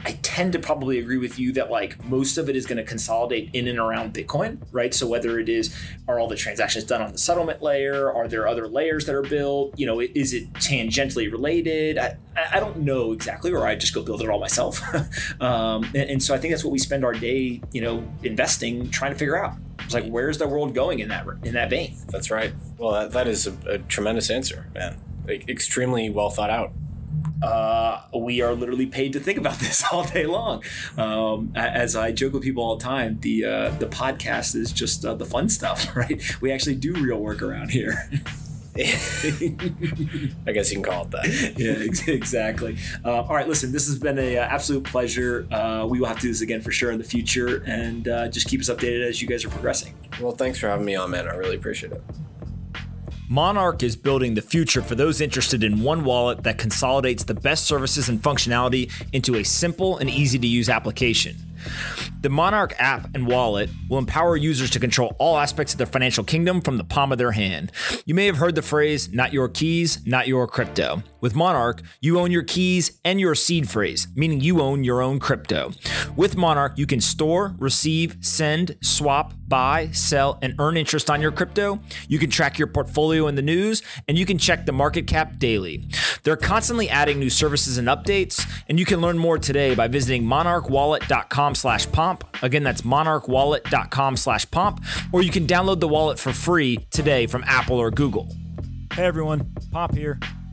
I tend to probably agree with you that like most of it is going to consolidate in and around Bitcoin, right? So whether it is are all the transactions done on the settlement layer, are there other layers that are built? You know, is it tangentially related? I, I don't know exactly, or I just go build it all myself. um, and, and so I think that's what we spend our day, you know, investing, trying to figure out. It's like, where's the world going in that in that vein? That's right. Well, that, that is a, a tremendous answer, man. Like, extremely well thought out. Uh, we are literally paid to think about this all day long. Um, as I joke with people all the time, the uh, the podcast is just uh, the fun stuff, right? We actually do real work around here. I guess you can call it that. yeah, exactly. Uh, all right, listen, this has been an uh, absolute pleasure. Uh, we will have to do this again for sure in the future, and uh, just keep us updated as you guys are progressing. Well, thanks for having me on, man. I really appreciate it. Monarch is building the future for those interested in one wallet that consolidates the best services and functionality into a simple and easy to use application. The Monarch app and wallet will empower users to control all aspects of their financial kingdom from the palm of their hand. You may have heard the phrase, not your keys, not your crypto. With Monarch, you own your keys and your seed phrase, meaning you own your own crypto. With Monarch, you can store, receive, send, swap, buy, sell, and earn interest on your crypto. You can track your portfolio in the news, and you can check the market cap daily. They're constantly adding new services and updates, and you can learn more today by visiting monarchwallet.com slash pomp. Again, that's monarchwallet.com slash pomp, or you can download the wallet for free today from Apple or Google. Hey everyone, Pomp here.